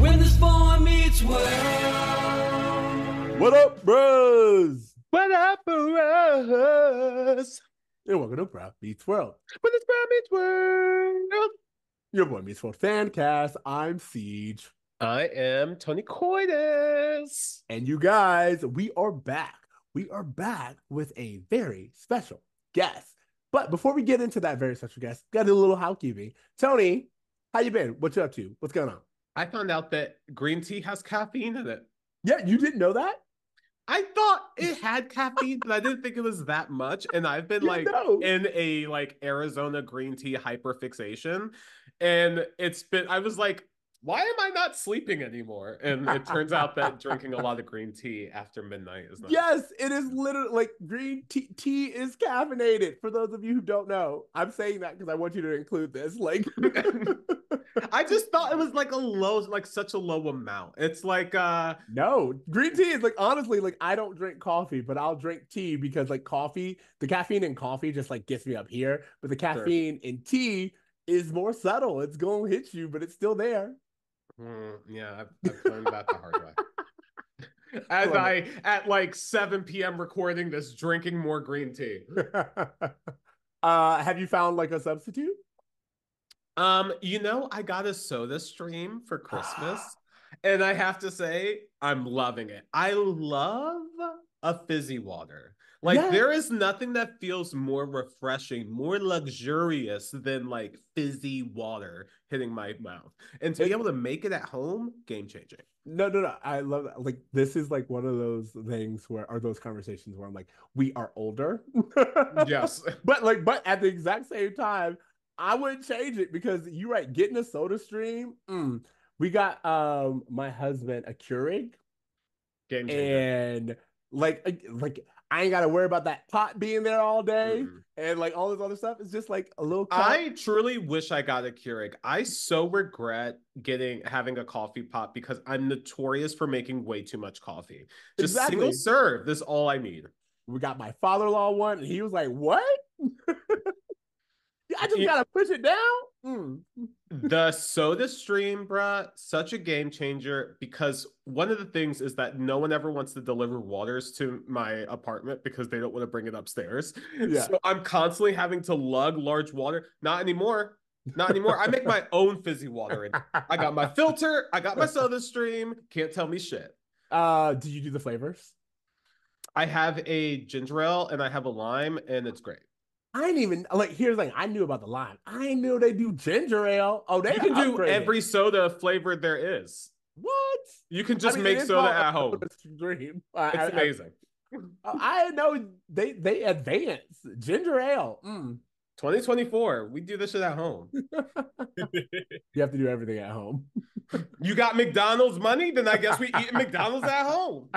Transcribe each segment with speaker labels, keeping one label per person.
Speaker 1: When this boy meets world.
Speaker 2: What up, bros?
Speaker 3: What up, bros?
Speaker 2: And welcome to Bruh Meets World.
Speaker 3: When this bro meets world.
Speaker 2: Your boy Meets World Fancast. I'm Ceej.
Speaker 3: I am Tony Coitus.
Speaker 2: And you guys, we are back. We are back with a very special guest. But before we get into that very special guest, got a little housekeeping. Tony, how you been? What you up to? What's going on?
Speaker 3: I found out that green tea has caffeine in it.
Speaker 2: Yeah, you didn't know that?
Speaker 3: I thought it had caffeine, but I didn't think it was that much. And I've been
Speaker 2: You
Speaker 3: like
Speaker 2: know.
Speaker 3: in a like Arizona green tea hyperfixation. And it's been I was like, why am I not sleeping anymore? And it turns out that drinking a lot of green tea after midnight is not
Speaker 2: Yes, it is literally like green tea, tea is caffeinated. For those of you who don't know, I'm saying that because I want you to include this. Like,
Speaker 3: I just thought it was like a low, like such a low amount. It's like uh
Speaker 2: no, green tea is like honestly, like I don't drink coffee, but I'll drink tea because like coffee, the caffeine in coffee just like gets me up here, but the caffeine in tea is more subtle. It's gonna hit you, but it's still there.
Speaker 3: Mm, yeah, I've, I've learned that the hard way. As
Speaker 2: Love
Speaker 3: I at like 7 p.m. recording this, drinking more green tea.
Speaker 2: uh, have you found like a substitute?
Speaker 3: Um, you know, I got a soda stream for Christmas, and I have to say, I'm loving it. I love a fizzy water. Like
Speaker 2: Yeah.
Speaker 3: there is nothing that feels more refreshing, more luxurious than like fizzy water hitting my mouth. And to be able to make it at home, game changing.
Speaker 2: No, no, no. I love that. Like this is like one of those things where are those conversations where I'm like, we are older.
Speaker 3: Yes.
Speaker 2: But like, but at the exact same time, I wouldn't change it because you're right. Getting a soda stream. mm, we got um my husband a Keurig,
Speaker 3: Game changer.
Speaker 2: and like like I ain't gotta worry about that pot being there all day
Speaker 3: Mm.
Speaker 2: and like all this other stuff. It's just like a little. Cup.
Speaker 3: I truly wish I got a Keurig. I so regret getting having a coffee pot because I'm notorious for making way too much coffee. Just
Speaker 2: Exactly.
Speaker 3: single serve. This all I need.
Speaker 2: we got my father-in-law one, and he was like, "What? I just gotta push it down." Mm.
Speaker 3: The soda stream, bruh, such a game changer because one of the things is that no one ever wants to deliver waters to my apartment because they don't want to bring it upstairs.
Speaker 2: Yeah.
Speaker 3: So I'm constantly having to lug large water. Not anymore. Not anymore. I make my own fizzy water. I got my filter. I got my soda stream. Can't tell me shit.
Speaker 2: Uh, do you do the flavors?
Speaker 3: I have a ginger ale and I have a lime, and it's great.
Speaker 2: I didn't even like. Here's the thing: I knew about the line. I knew they do ginger ale. Oh, they
Speaker 3: You can do every soda flavor there is.
Speaker 2: what?
Speaker 3: You can just
Speaker 2: I mean,
Speaker 3: make soda at home.
Speaker 2: I,
Speaker 3: It's
Speaker 2: I- I-
Speaker 3: amazing.
Speaker 2: I, know they they advance ginger ale. Mm.
Speaker 3: 2024, we do this shit at home.
Speaker 2: You have to do everything at home.
Speaker 3: You got McDonald's money? Then I guess we eat McDonald's at home.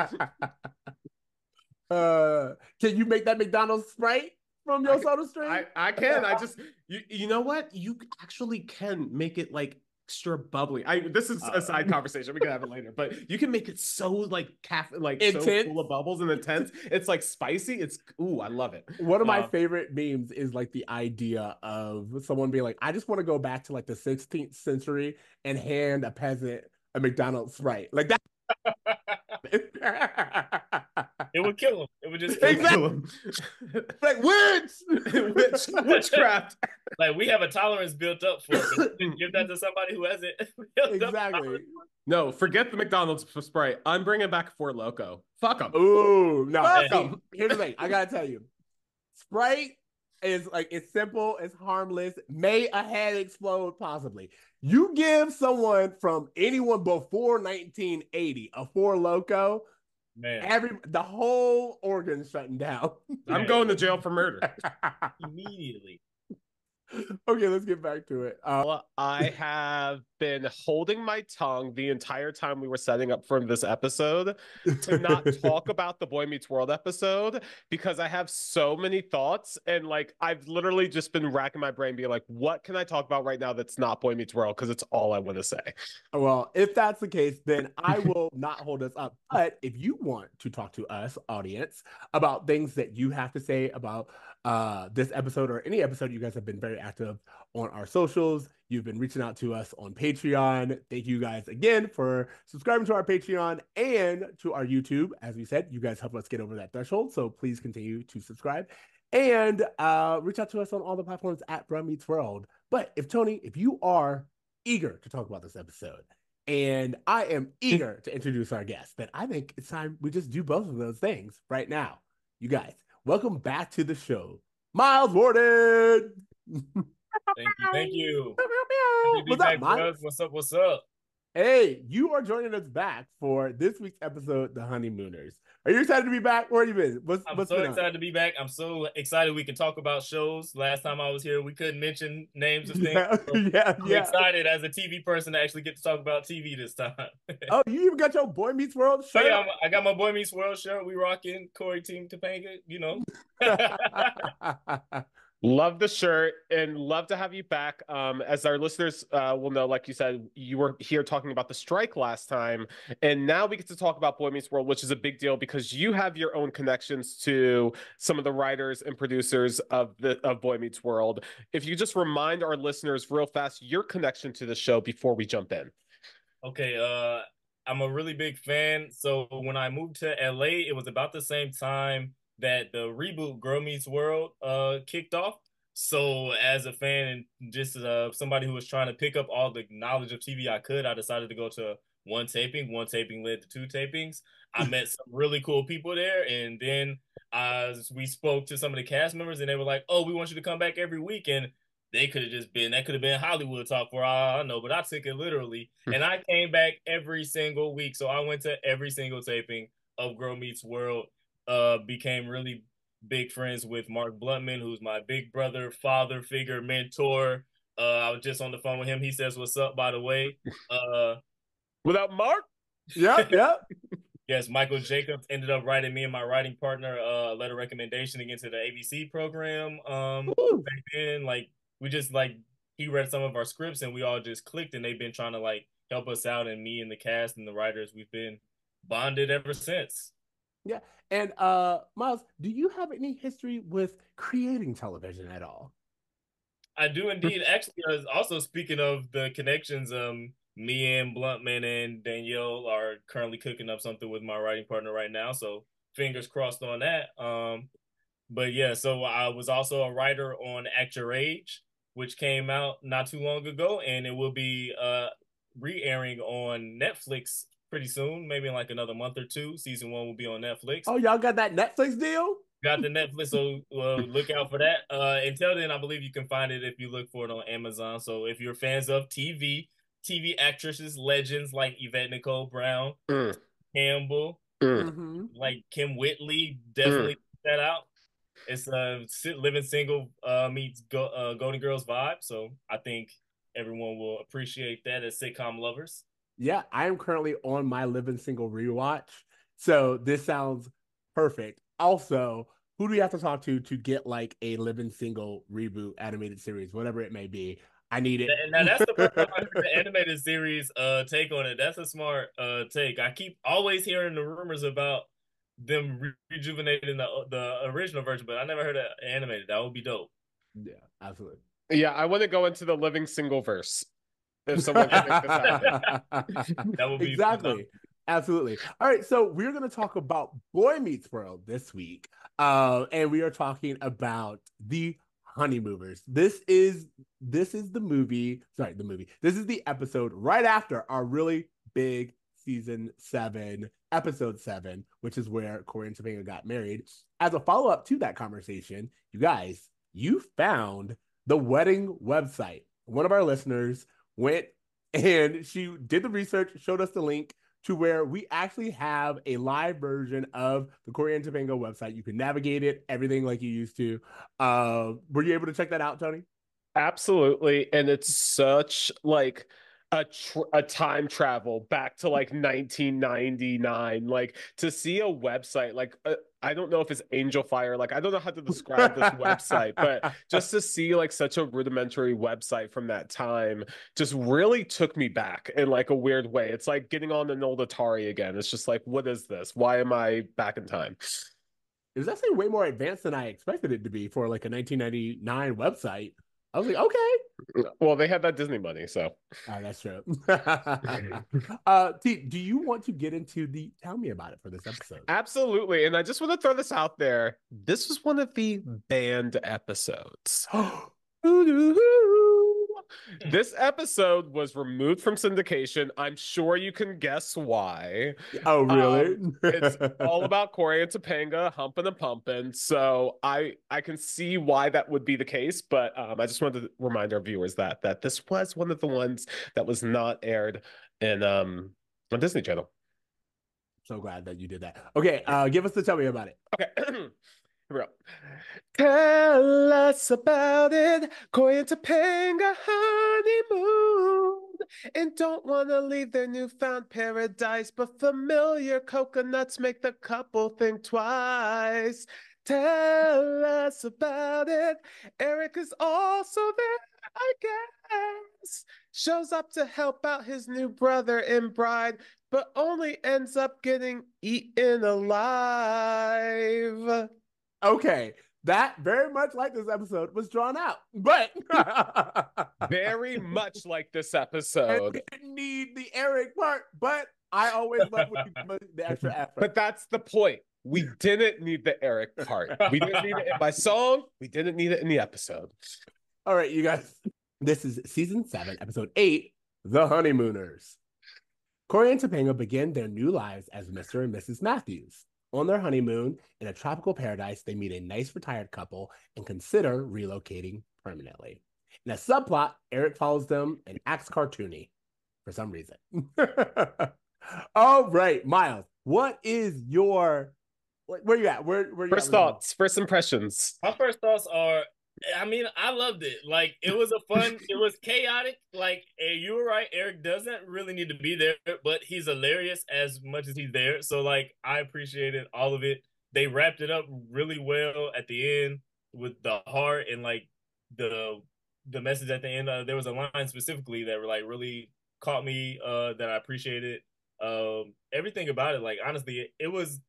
Speaker 2: uh, can you make that McDonald's Sprite from your
Speaker 3: I
Speaker 2: soda stream?
Speaker 3: I, I can. I just you you know what? You actually can make it like extra bubbly. I this is
Speaker 2: Uh,
Speaker 3: a side conversation. We can have it later. But you can make it so like caffeine, like so full of bubbles and intense. It's like spicy. It's ooh, I love it.
Speaker 2: One of my
Speaker 3: Uh,
Speaker 2: favorite memes is like the idea of someone being like, I just want to go back to like the 16th century and hand a peasant a McDonald's right. Like that.
Speaker 4: It would kill him. It would just kill him.
Speaker 2: Like witch,
Speaker 3: Witch, witchcraft.
Speaker 4: Like we have a tolerance built up for it. but you can Give that to somebody who hasn't.
Speaker 2: exactly.
Speaker 3: No, forget the McDonald's Sprite. I'm bringing back Four Loco. Fuck them.
Speaker 2: Ooh, no.
Speaker 3: Fuck
Speaker 2: see,
Speaker 3: 'em.
Speaker 2: here's the thing. I gotta tell you, Sprite is like it's simple, it's harmless. May a head explode possibly. You give someone from anyone before 1980 a four loco,
Speaker 4: Man,
Speaker 2: every the whole organ's shutting down.
Speaker 3: I'm going to jail for murder.
Speaker 4: immediately.
Speaker 2: okay, let's get back to it. Uh,
Speaker 3: Well, I have been holding my tongue the entire time we were setting up for this episode to not talk about the Boy Meets World episode because I have so many thoughts and like I've literally just been racking my brain being like, what can I talk about right now that's not Boy Meets World? Because it's all I want to say.
Speaker 2: Well, if that's the case, then I will not hold us up. But if you want to talk to us, audience, about things that you have to say about uh, this episode or any episode, you guys have been very active on our socials. You've been reaching out to us on Patreon. Thank you guys again for subscribing to our Patreon and to our YouTube. As we said, you guys help us get over that threshold. So please continue to subscribe and uh, reach out to us on all the platforms at Bruh Meets World. But if Tony, if you are eager to talk about this episode, and I am eager to introduce our guest, then I think it's time we just do both of those things right now. You guys, welcome back to the show, Myles Warden.
Speaker 4: Thank you. Thank you. Happy to be
Speaker 2: What's up,
Speaker 4: back, What's up? What's up?
Speaker 2: Hey, you are joining us back for this week's episode, The Honeymooners. Are you excited to be back? Where have you been? What's,
Speaker 4: I'm
Speaker 2: what's
Speaker 4: so
Speaker 2: been on?
Speaker 4: excited to be back. I'm so excited we can talk about shows. Last time I was here, we couldn't mention names of things.
Speaker 2: Yeah,
Speaker 4: So
Speaker 2: yeah,
Speaker 4: I'm
Speaker 2: yeah.
Speaker 4: excited as a TV person to actually get to talk about TV this time.
Speaker 2: Oh, you even got your Boy Meets World
Speaker 4: So
Speaker 2: shirt?
Speaker 4: yeah, I'm- I got my Boy Meets World shirt. We rocking Cory Team Topanga, you know.
Speaker 3: Love the shirt and love to have you back. Um, as our listeners uh, will know, like you said, you were here talking about the strike last time, and now we get to talk about Boy Meets World, which is a big deal because you have your own connections to some of the writers and producers of the of Boy Meets World. If you just remind our listeners real fast your connection to the show before we jump in.
Speaker 4: Okay, uh I'm a really big fan. So when I moved to LA, it was about the same time that the reboot Girl Meets World uh kicked off. So as a fan and just uh somebody who was trying to pick up all the knowledge of TV I could, I decided to go to one taping. One taping led to two tapings. I met some really cool people there, and then as we spoke to some of the cast members, and they were like, "Oh, we want you to come back every week." And they could have just been that could have been Hollywood talk for all I know, but I took it literally. and I came back every single week. So I went to every single taping of Girl Meets World. Uh became really big friends with Mark Blutman, who's my big brother, father figure, mentor. Uh I was just on the phone with him. He says, What's up, by the way? Uh
Speaker 3: Without Mark,
Speaker 2: yep, yep.
Speaker 4: Yes, Michael Jacobs ended up writing me and my writing partner uh, a letter recommendation to get into the ABC program. Um,
Speaker 2: Woo.
Speaker 4: back then, like we just like he read some of our scripts and we all just clicked, and they've been trying to like help us out, and me and the cast and the writers, we've been bonded ever since.
Speaker 2: And uh Myles, do you have any history with creating television at all?
Speaker 4: I do indeed. Actually, also speaking of the connections, um, me and Blutman and Danielle are currently cooking up something with my writing partner right now. So fingers crossed on that. Um, but yeah, so I was also a writer on Act Your Age, which came out not too long ago, and it will be uh re-airing on Netflix pretty soon, maybe in like another month or two. Season one will be on Netflix
Speaker 2: Oh, y'all got that Netflix deal?
Speaker 4: got the Netflix, so uh, look out for that. Uh, until then, I believe you can find it if you look for it on Amazon. So if you're fans of TV, TV actresses, legends like Yvette Nicole Brown,
Speaker 3: Mm.
Speaker 4: Campbell,
Speaker 3: Mm.
Speaker 2: Mm-hmm.
Speaker 4: like Kym Whitley, definitely check that out. It's a si- living single uh, meets Go- uh, Golden Girls vibe, so I think everyone will appreciate that as sitcom lovers.
Speaker 2: Yeah, I am currently on my Living Single rewatch. So this sounds perfect. Also, who do we have to talk to to get like a Living Single reboot animated series, whatever it may be? I need it.
Speaker 4: And now that's the first time I heard the animated series uh take on it. That's a smart uh take. I keep always hearing the rumors about them re- rejuvenating the the original version, but I never heard of animated. That would be dope.
Speaker 2: yeah, absolutely.
Speaker 3: Yeah, I want to go into the living single verse. If someone can make this happen.
Speaker 4: That be
Speaker 2: exactly. Absolutely. All right, so we're going to talk about Boy Meets World this week, uh, and we are talking about the Honeymovers. This is this is the movie. Sorry, the movie. This is the episode right after our really big season seven, episode seven, which is where Cory and Topanga got married. As a follow up to that conversation, you guys, you found the wedding website. One of our listeners went and she did the research, showed us the link to where we actually have a live version of the Cory and Topanga website. You can navigate it, everything like you used to. Uh, were you able to check that out, Tony?
Speaker 3: Absolutely. And it's such like a tr- a time travel back to like 1999 like to see a website like uh, I don't know if it's angel fire like I don't know how to describe this website but just to see like such a rudimentary website from that time just really took me back in like a weird way. It's like getting on an old Atari again. It's just like what is this? Why am I back in time?
Speaker 2: It was actually way more advanced than I expected it to be for like a 1999 website. I was like, okay,
Speaker 3: well they had that Disney money so
Speaker 2: Ah, that's true. uh, T, do you want to get into the tell me about it for this episode?
Speaker 3: Absolutely. And I just want to throw this out there. This was one of the banned episodes. this episode was removed from syndication. I'm sure you can guess why.
Speaker 2: oh, really?
Speaker 3: It's all about Cory and Topanga humping and pumping. So I I can see why that would be the case, but um, I just wanted to remind our viewers that that this was one of the ones that was not aired in um on Disney Channel.
Speaker 2: so glad that you did that. Okay, uh, give us the tell me about it.
Speaker 3: Okay. Go. Tell us about it. Cory and Topanga honeymoon. And don't want to leave their newfound paradise, but familiar coconuts make the couple think twice. Tell us about it. Eric is also there, I guess. Shows up to help out his new brother and bride, but only ends up getting eaten alive.
Speaker 2: Okay, that very much like this episode was drawn out, but
Speaker 3: Very much like this
Speaker 2: and
Speaker 3: episode.
Speaker 2: we didn't need the Eric part, but I always love you the extra effort.
Speaker 3: But that's the point. We didn't need the Eric part. We didn't need it in my song. We didn't need it in the episode.
Speaker 2: All right, you guys. This is season seven, episode eight, The Honeymooners. Cory and Topanga begin their new lives as Mr. and Mrs. Matthews. On their honeymoon in a tropical paradise, they meet a nice retired couple and consider relocating permanently. In a subplot, Eric follows them and acts cartoony for some reason. All right, Myles, what is your where where you at? Where where you
Speaker 3: First
Speaker 2: at with it all?
Speaker 3: thoughts, first impressions.
Speaker 4: My first thoughts are, I mean, I loved it. Like it was a fun, it was chaotic. Like you were right, Eric doesn't really need to be there, but he's hilarious as much as he's there. So like I appreciated all of it. They wrapped it up really well at the end with the heart and like the the message at the end. Uh, there was a line specifically that like really caught me uh that I appreciated. Um everything about it, like honestly, it, it was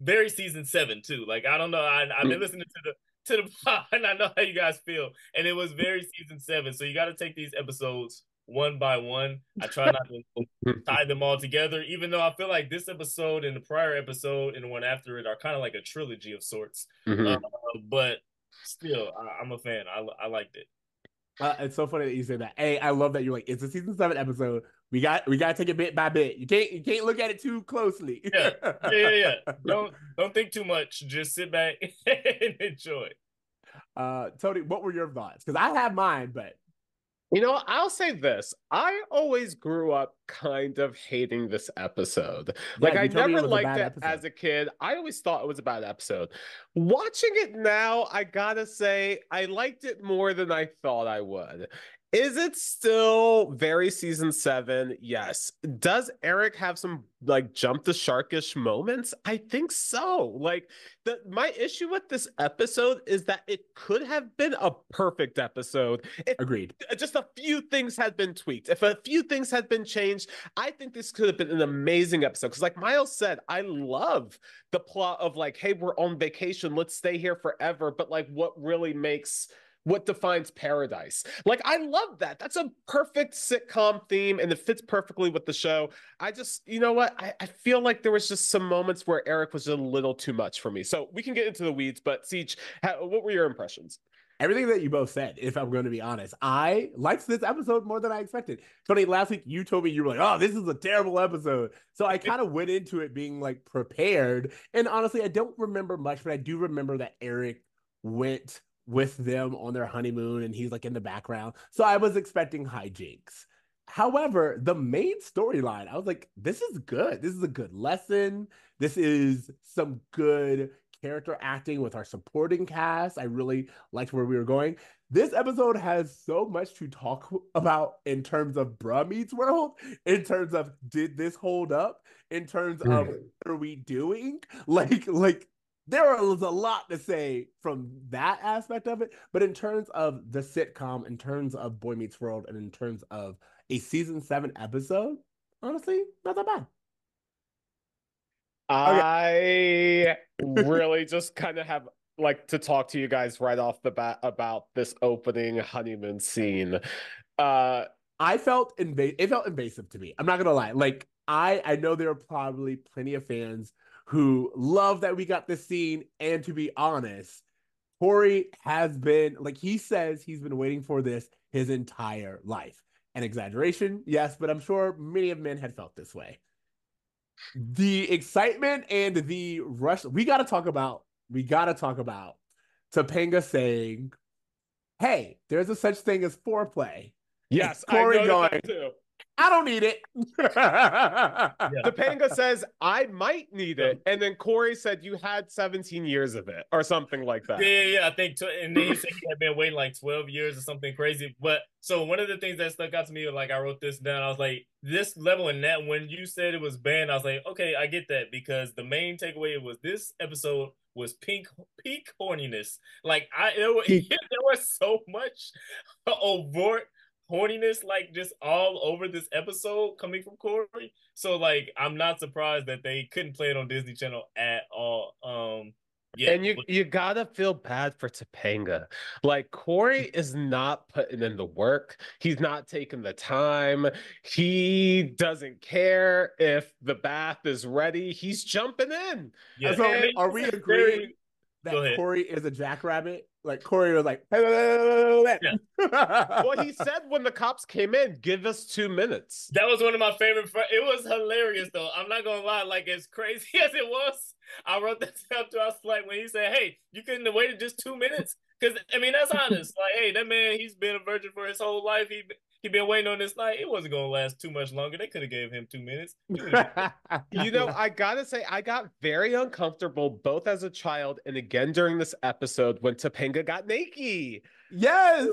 Speaker 4: very season seven too. Like I don't know, I, I've been listening to the to the pod, and I know how you guys feel, and it was very season seven. So you got to take these episodes one by one. I try not to tie them all together, even though I feel like this episode and the prior episode and the one after it are kind of like a trilogy of sorts.
Speaker 3: Mhm.
Speaker 4: Uh, but still, I, I'm a fan. I I liked it.
Speaker 2: Uh, it's so funny that you say that. Hey, I love that you're like, it's a season seven episode. We got we gotta take it bit by bit. You can't you can't look at it too closely.
Speaker 4: Yeah. Yeah, yeah, yeah. Don't don't think too much. Just sit back and enjoy.
Speaker 2: Uh, Tony, what were your thoughts? Because I have mine, but
Speaker 3: You know, I'll say this. I always grew up kind of hating this episode. Like I
Speaker 2: told me it
Speaker 3: never liked it
Speaker 2: episode.
Speaker 3: as a kid. I always thought it was a bad episode. Watching it now, I gotta say, I liked it more than I thought I would. Is it still very season seven? Yes. Does Eric have some like jump the sharkish moments? I think so. Like the my issue with this episode is that it could have been a perfect episode if
Speaker 2: agreed.
Speaker 3: Uh, just a few things had been tweaked. If a few things had been changed, I think this could have been an amazing episode. Because, like Myles said, I love the plot of like, hey, we're on vacation, let's stay here forever. But like, what really makes what defines paradise? Like, I love that. That's a perfect sitcom theme, and it fits perfectly with the show. I just, you know what? I, I feel like there was just some moments where Eric was a little too much for me. So we can get into the weeds. But Ceej, how, what were your impressions?
Speaker 2: Everything that you both said, if I'm going to be honest, I liked this episode more than I expected. Tony, last week you told me you were like, "Oh, this is a terrible episode," so I kind of went into it being like prepared. And honestly, I don't remember much, but I do remember that Eric went with them on their honeymoon, and he's like in the background. So I was expecting hijinks. However, the main storyline, I was like, this is good. This is a good lesson. This is some good character acting with our supporting cast. I really liked where we were going. this episode has so much to talk about in terms of Bruh Meets World, in terms of did this hold up, in terms of
Speaker 3: Mm.
Speaker 2: what are we doing? Like, like there was a lot to say from that aspect of it, but in terms of the sitcom, in terms of Boy Meets World, and in terms of a season seven episode, honestly, not that bad.
Speaker 3: I really just kind of have like to talk to you guys right off the bat about this opening honeymoon scene. Uh
Speaker 2: I felt inva- it felt invasive to me. I'm not gonna lie. Like I I know there are probably plenty of fans who love that we got this scene, and to be honest, Cory has been like he says he's been waiting for this his entire life. An exaggeration, yes, but I'm sure many of men had felt this way. The excitement and the rush. We got to talk about. We got to talk about Topanga saying, "Hey, there's a such thing as foreplay."
Speaker 3: yes,
Speaker 2: Corey
Speaker 3: I noticed that
Speaker 2: going.
Speaker 3: Too.
Speaker 2: I don't need it.
Speaker 3: Topanga says, I might need it. And then Cory said, You had 17 years of it, or something like that.
Speaker 4: Yeah, yeah, yeah, I think, tw- and then he said he had been waiting like twelve years or something crazy. But so one of the things that stuck out to me, like I wrote this down, I was like, this level and that when you said it was banned, I was like, okay, I get that because the main takeaway was this episode was pink peak horniness. Like I, there was, there was so much overt horniness, like just all over this episode coming from Cory. So like, I'm not surprised that they couldn't play it on Disney Channel at all. Um, yeah,
Speaker 3: and you you gotta feel bad for Topanga. Like Cory is not putting in the work. He's not taking the time. He doesn't care if the bath is ready. He's jumping in.
Speaker 4: yeah.
Speaker 2: so are we
Speaker 4: it's
Speaker 2: agreeing that Cory is a jackrabbit? Like Cory was like,
Speaker 3: Well, he said when the cops came in, give us two minutes.
Speaker 4: That was one of my favorite. Fr- it was hilarious though. I'm not gonna lie. Like as crazy as it was, I wrote that down to us like when he said, "Hey, you couldn't have waited just two minutes." Because I mean, that's honest. Like, hey, that man, he's been a virgin for his whole life. He he been waiting on this night. It wasn't gonna last too much longer. They could have gave him two minutes.
Speaker 3: You know, I gotta say, I got very uncomfortable both as a child and again during this episode when Topanga got naked.
Speaker 2: yes.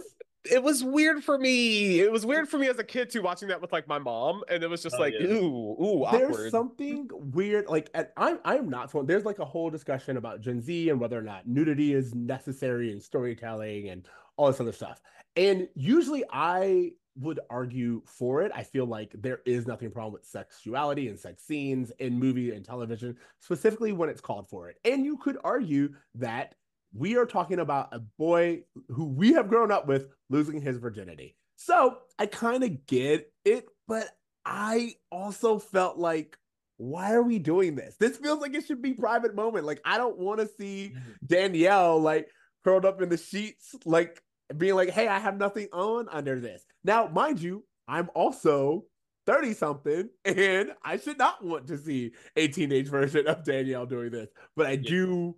Speaker 3: It was weird for me. It was weird for me as a kid too, watching that with like my mom, and it was just
Speaker 4: Oh,
Speaker 3: like,
Speaker 4: yeah.
Speaker 3: ooh, ooh,
Speaker 2: There's
Speaker 3: awkward.
Speaker 2: something weird. Like, and I'm I'm not someone. There's like a whole discussion about Gen Z and whether or not nudity is necessary in storytelling and all this other stuff. And usually, I would argue for it. I feel like there is nothing wrong with sexuality and sex scenes in movie and television, specifically when it's called for it. And you could argue that we are talking about a boy who we have grown up with losing his virginity. So I kind of get it, but I also felt like, why are we doing this? This feels like it should be private moment. Like I don't want to see mm-hmm. Danielle like curled up in the sheets, like being like, hey, I have nothing on under this. Now, mind you, I'm also 30 something and I should not want to see a teenage version of Danielle doing this. But I
Speaker 4: Yeah.
Speaker 2: do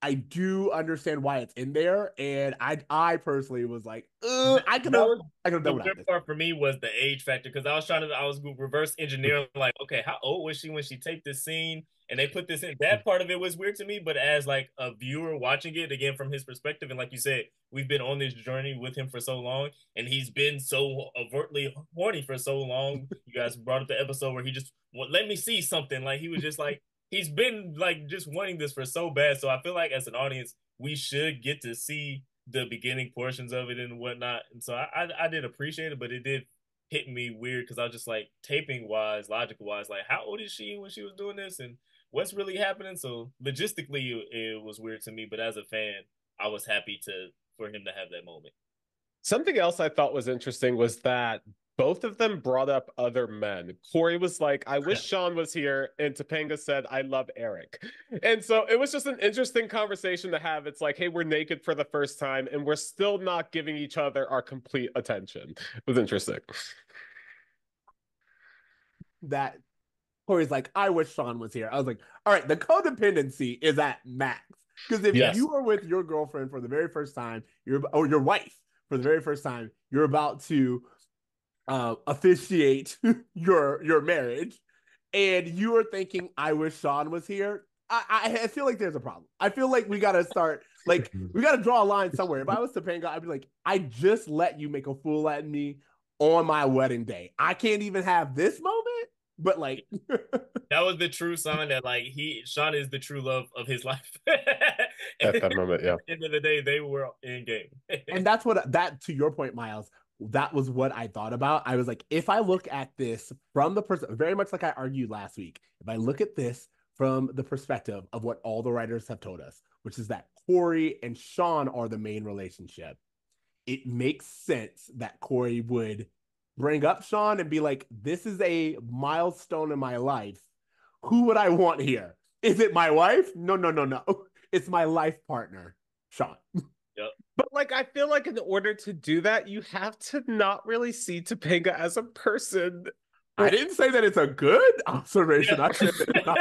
Speaker 2: I do understand why it's in there. And I I personally was like, I could have I could have
Speaker 4: the
Speaker 2: done
Speaker 4: weird part for me was the age factor because I was trying to I was reverse engineering like okay how old was she when she taped this scene and they put this in. That mm. part of it was weird to me but as like a viewer watching it again from his perspective and like you said we've been on this journey with him for so long and he's been so overtly horny for so long. You guys brought up the episode where he just well, let me see something. Like he was just like he's been like just wanting this for so bad. So I feel like as an audience we should get to see the beginning portions of it and whatnot. And so I, I, I did appreciate it, but it did hit me weird because I was just like taping wise, logical wise, like how old is she when she was doing this? And what's really happening? So logistically, it, it was weird to me, but as a fan, I was happy to for him to have that moment.
Speaker 3: Something else I thought was interesting was that both of them brought up other men. Cory was like, I wish Shawn was here. And Topanga said, I love Eric. And so it was just an interesting conversation to have. It's like, hey, we're naked for the first time and we're still not giving each other our complete attention. It was interesting.
Speaker 2: that Cory's like, I wish Shawn was here. I was like, all right, the codependency is at max. Because if
Speaker 3: Yes.
Speaker 2: you are with your girlfriend for the very first time, you're or your wife for the very first time, you're about to uh, officiate your your marriage, and you are thinking, I wish Shawn was here. I, I feel like there's a problem. I feel like we gotta start Like we got to draw a line somewhere. If I was Topanga, I'd be like, I just let you make a fool at me on my wedding day. I can't even have this moment, but like
Speaker 4: that was the true sign that like he Shawn is the true love of his life.
Speaker 3: At that moment, yeah.
Speaker 4: At the end of the day, they were in game.
Speaker 2: and that's what that to your point, Myles. That was what I thought about. I was like, if I look at this from the person, very much like I argued last week, if I look at this from the perspective of what all the writers have told us, which is that Cory and Shawn are the main relationship, it makes sense that Cory would bring up Shawn and be like, this is a milestone in my life. Who would I want here? Is it my wife? No, no, no, no. It's my life partner, Shawn.
Speaker 4: Yep.
Speaker 3: But like, I feel like in order to do that, you have to not really see Topanga as a person.
Speaker 2: I didn't say that it's a good observation. I said that it's not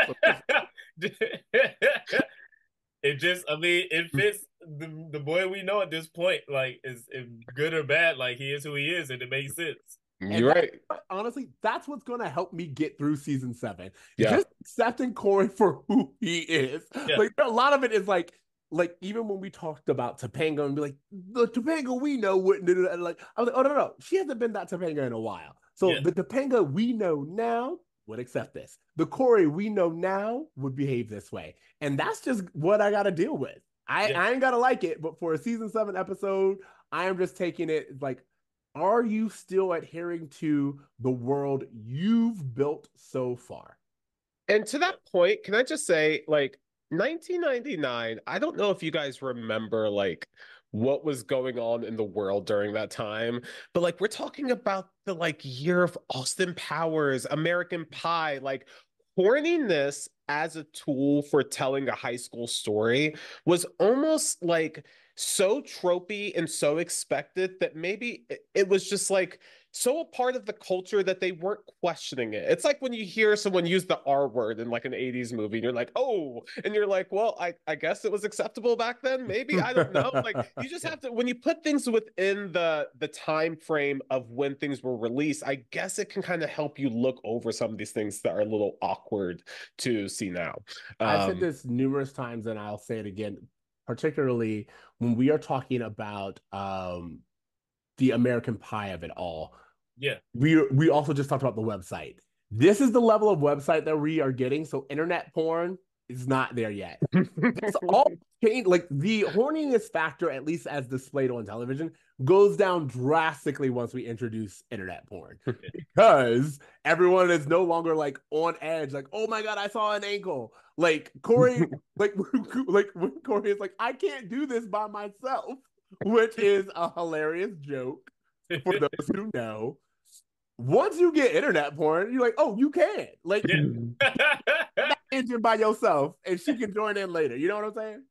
Speaker 4: it just, I mean, it hmm. fits the, the boy we know at this point. Like, is if good or bad, like he is who he is, and it makes sense.
Speaker 3: You're right.
Speaker 2: Honestly, that's what's going to help me get through season seven.
Speaker 3: Yeah.
Speaker 2: Just accepting Cory for who he is.
Speaker 4: Yeah.
Speaker 2: Like a lot of it is like, like even when we talked about Topanga and be like, the Topanga we know wouldn't do that. Like I was like, oh no, no, no. she hasn't been that Topanga in a while. So
Speaker 4: Yeah.
Speaker 2: the Topanga we know now would accept this. The Cory we know now would behave this way, and that's just what I got to deal with. I,
Speaker 4: Yeah.
Speaker 2: I ain't gotta like it, but for a season seven episode, I am just taking it like are you still adhering to the world you've built so far?
Speaker 3: And to that point, can I just say, like, 1999, I don't know if you guys remember, like, what was going on in the world during that time, but like, we're talking about the like year of Austin Powers, American Pie, like, horniness as a tool for telling a high school story was almost like so tropey and so expected that maybe it- was just like so a part of the culture that they weren't questioning it. It's like when you hear someone use the R word in like an 80s movie, and you're like, oh, and you're like, well, I, I guess it was acceptable back then. Maybe I don't know. like you just have to when you put things within the the time frame of when things were released, I guess it can kind of help you look over some of these things that are a little awkward to see now.
Speaker 2: I've said
Speaker 3: Um,
Speaker 2: this numerous times and I'll say it again, particularly when we are talking about um, the American pie of it all.
Speaker 4: Yeah.
Speaker 2: We we also just talked about the website. This is the level of website that we are getting. So internet porn is not there yet. It's all changed. Like the horniness factor, at least as displayed on television, goes down drastically once we introduce internet porn because everyone is no longer like on edge. Like, oh my god, I saw an ankle. Like Cory, like like when Cory is like, I can't do this by myself, which is a hilarious joke for those who know. Once you get internet porn, you're like, oh, you can. Like,
Speaker 4: Yeah.
Speaker 2: engine by yourself, and she can join in later. You know what I'm saying?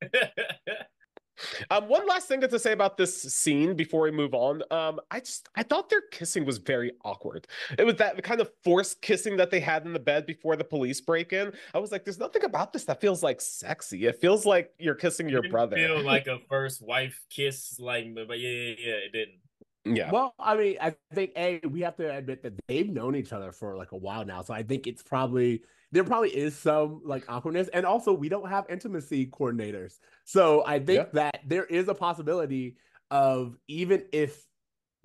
Speaker 3: Um, one last thing to say about this scene before we move on. Um, I just I thought their kissing was very awkward. It was that kind of forced kissing that they had in the bed before the police break in. I was like, there's nothing about this that feels like sexy. It feels like you're kissing your
Speaker 4: Didn't
Speaker 3: brother.
Speaker 4: Feel like a first wife kiss, like, but but yeah, yeah, yeah, it didn't.
Speaker 3: yeah.
Speaker 2: Well, I mean, I think a we have to admit that they've known each other for like a while now, so I think it's probably there probably is some like awkwardness, and also we don't have intimacy coordinators, so I think
Speaker 3: Yeah.
Speaker 2: that there is a possibility of even if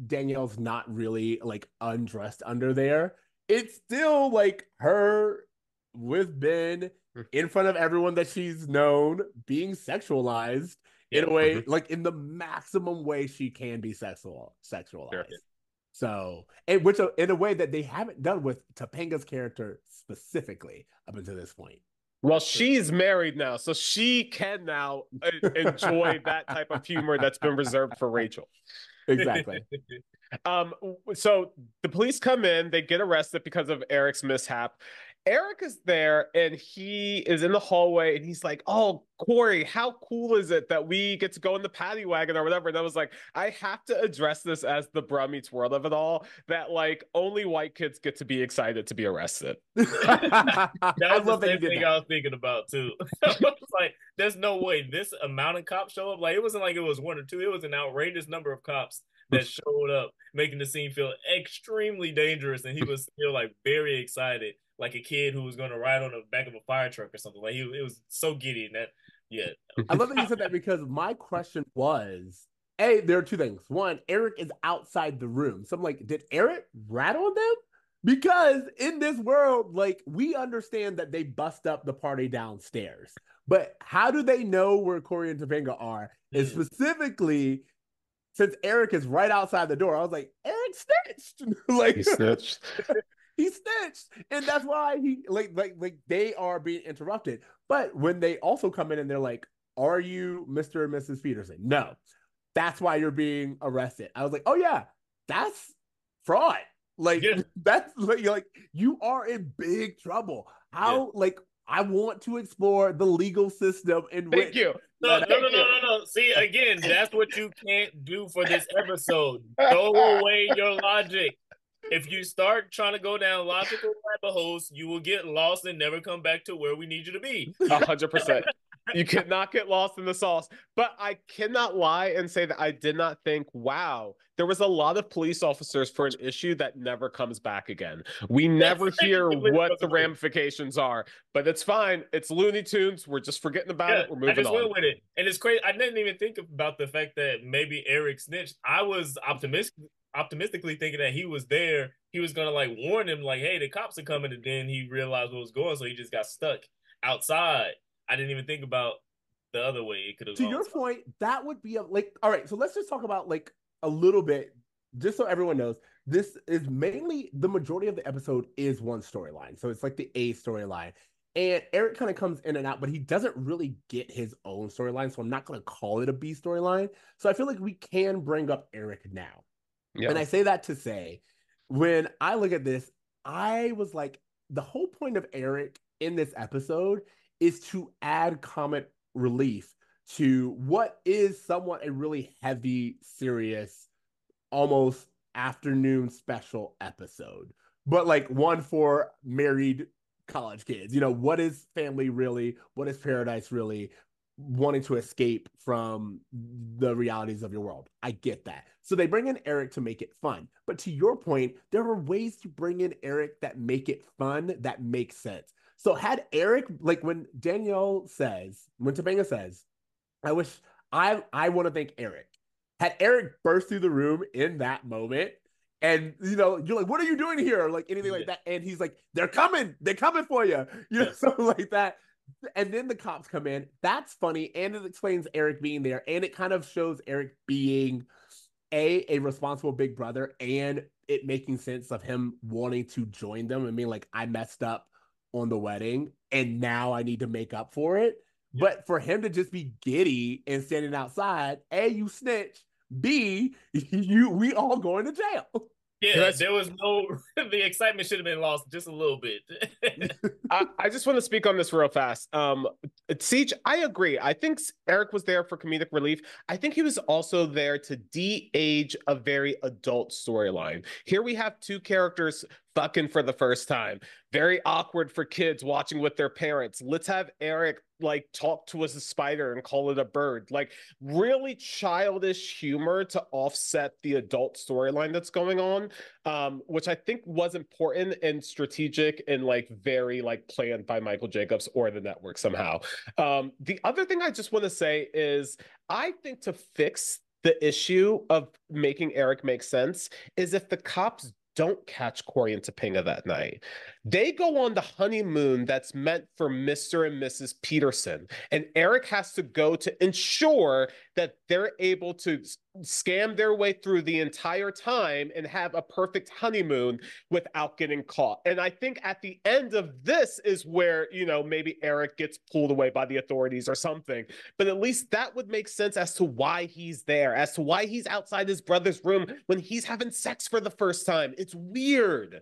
Speaker 2: Danielle's not really like undressed under there, it's still like her with Ben
Speaker 3: Hmm.
Speaker 2: in front of everyone that she's known being sexualized in a way like in the maximum way she can be sexual sexualized
Speaker 3: Sure.
Speaker 2: so and which uh, in a way that they haven't done with topanga's character specifically up until this point
Speaker 3: Well, she's married now, so she can now enjoy that type of humor that's been reserved for Rachel.
Speaker 2: exactly
Speaker 3: Um, so the police come in, they get arrested because of Eric's mishap. Eric is there and he is in the hallway and he's like, Oh, Cory, how cool is it that we get to go in the paddy wagon or whatever? And I was like, I have to address this as the Bruh meets world of it all that like only white kids get to be excited to be arrested.
Speaker 4: That
Speaker 2: I
Speaker 4: was
Speaker 2: love
Speaker 4: the same thing
Speaker 2: that.
Speaker 4: I was thinking about too. Like, there's no way this amount of cops show up. Like it wasn't like it was one or two. It was an outrageous number of cops that showed up, making the scene feel extremely dangerous. And he was still like very excited, like a kid who was going to ride on the back of a fire truck or something. Like he, it was so giddy. And that Yeah.
Speaker 2: I love that you said that because my question was A, there are two things. One, Eric is outside the room. So I'm like, did Eric rat on them? Because in this world, like we understand that they bust up the party downstairs. But how do they know where Cory and Topanga are? And specifically, since Eric is right outside the door, I was like, Eric snitched. like
Speaker 3: He snitched.
Speaker 2: he snitched and that's why he like like like they are being interrupted but when they also come in and they're like are you mr and mrs peterson no that's why you're being arrested i was like oh yeah that's fraud like
Speaker 4: Yeah.
Speaker 2: that's like, you're like you are in big trouble how like i want to explore the legal system in
Speaker 3: Thank
Speaker 2: which
Speaker 3: you.
Speaker 4: No, no, no, no, no, no. See, again, that's what you can't do for this episode. Throw away your logic. If you start trying to go down logical rabbit holes, you will get lost and never come back to where we need you to be.
Speaker 3: A hundred percent. You cannot get lost in the sauce. But I cannot lie and say that I did not think, wow, there was a lot of police officers for an issue that never comes back again. We never hear what the ramifications are, but it's fine. It's Looney Tunes. We're just forgetting about
Speaker 4: Yeah,
Speaker 3: it. We're moving I
Speaker 4: just
Speaker 3: on.
Speaker 4: went with it, and it's crazy. I didn't even think about the fact that maybe Eric snitched. I was optimistic, optimistically thinking that he was there. He was gonna like warn him, like, "Hey, the cops are coming," and then he realized what was going, so he just got stuck outside. I didn't even think about the other way it could have
Speaker 2: to your point, that would be a like all right. So let's just talk about like a little bit, just so everyone knows. This is mainly the majority of the episode is one storyline. So it's like the A storyline. And Eric kind of comes in and out, but he doesn't really get his own storyline. So I'm not going to call it a B storyline. So I feel like we can bring up Eric now.
Speaker 3: Yeah.
Speaker 2: And I say that to say, when I look at this, I was like, the whole point of Eric in this episode is to add comic relief to what is somewhat a really heavy, serious, almost afternoon special episode, but like one for married college kids. You know, what is family really? What is paradise really? Wanting to escape from the realities of your world. I get that. So they bring in Eric to make it fun. But to your point, there are ways to bring in Eric that make it fun, that makes sense. So had Eric, like when Danielle says, when Topanga says, I wish I I want to thank Eric. Had Eric burst through the room in that moment, and you know, you're like, what are you doing here? Like anything like
Speaker 4: Yeah.
Speaker 2: that. And he's like, they're coming, they're coming for you. You know, something like that. And then the cops come in. That's funny. And it explains Eric being there. And it kind of shows Eric being a a responsible big brother and it making sense of him wanting to join them and being like, I messed up on the wedding and now I need to make up for it.
Speaker 4: Yeah.
Speaker 2: But for him to just be giddy and standing outside, A, you snitch. B, you we all going to jail.
Speaker 4: Yeah, there was no. the excitement should have been lost just a little bit.
Speaker 3: I, I just want to speak on this real fast. Um, Ceej, I agree. I think Eric was there for comedic relief. I think he was also there to de-age a very adult storyline. Here we have two characters fucking for the first time. Very awkward for kids watching with their parents. Let's have Eric like talk to us a spider and call it a bird. Like really childish humor to offset the adult storyline that's going on um, which I think was important and strategic and like very like planned by Michael Jacobs or the network somehow. Um, the other thing I just want to say is I think to fix the issue of making Eric make sense is if the cops don't catch Cory and Topanga that night. They go on the honeymoon that's meant for Mr. and Mrs. Peterson. And Eric has to go to ensure that they're able to scam their way through the entire time and have a perfect honeymoon without getting caught. And I think at the end of this is where, you know, maybe Eric gets pulled away by the authorities or something. But at least that would make sense as to why he's there, as to why he's outside his brother's room when he's having sex for the first time. It's weird.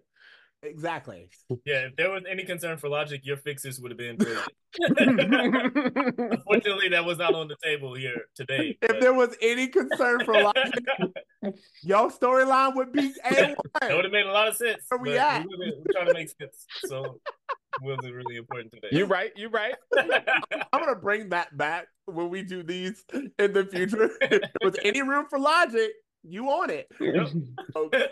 Speaker 2: Exactly.
Speaker 4: yeah, if there was any concern for logic, your fixes would have been brilliant. Unfortunately, that was not on the table here today.
Speaker 2: If
Speaker 4: but
Speaker 2: there was any concern for logic, your storyline would be A1.
Speaker 4: that would have made a lot of sense.
Speaker 2: Where we
Speaker 4: but
Speaker 2: at?
Speaker 4: We wasn't- we're trying to make sense, so wasn't really important today.
Speaker 3: you right, you right.
Speaker 2: I'm gonna bring that back when we do these in the future. if there was any room for logic, you on it. Okay.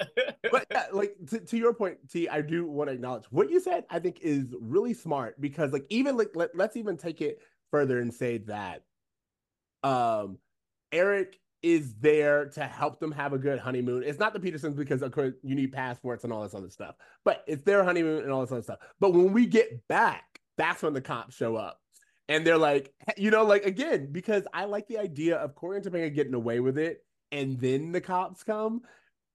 Speaker 2: But yeah, like to, to your point, T, I do want to acknowledge what you said. I think is really smart because like even like let, let's even take it further and say that um Eric is there to help them have a good honeymoon. It's not the Petersons because of course you need passports and all this other stuff, but it's their honeymoon and all this other stuff. But when we get back, that's when the cops show up. And they're like, you know, like again, because I like the idea of Cory and Topanga getting away with it and then the cops come.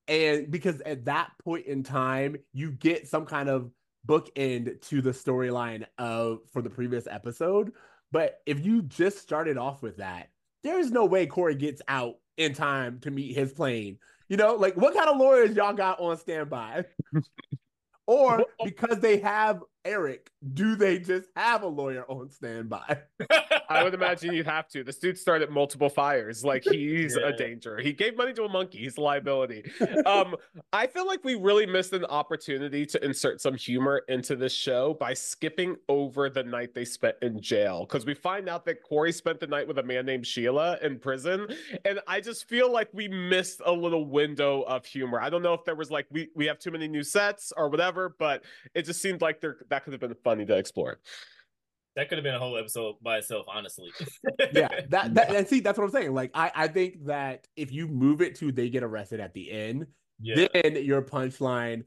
Speaker 2: And because at that point in time, you get some kind of bookend to the storyline of for the previous episode. But if you just started off with that, there's no way Cory gets out in time to meet his plane. You know, like what kind of lawyers y'all got on standby? or because they have Eric, do they just have a lawyer on standby?
Speaker 3: I would imagine you'd have to. This dude started multiple fires. Like he's
Speaker 4: Yeah.
Speaker 3: a danger. He gave money to a monkey. He's a liability. Um, I feel like we really missed an opportunity to insert some humor into this show by skipping over the night they spent in jail. Because we find out that Cory spent the night with a man named Sheila in prison. And I just feel like we missed a little window of humor. I don't know if there was like we we have too many new sets or whatever, but it just seemed like there that could have been funny to explore.
Speaker 4: That could have been a whole episode by itself, honestly.
Speaker 2: yeah, that, that and see, that's what I'm saying. Like, I I think that if you move it to they get arrested at the end,
Speaker 4: yeah.
Speaker 2: then your punchline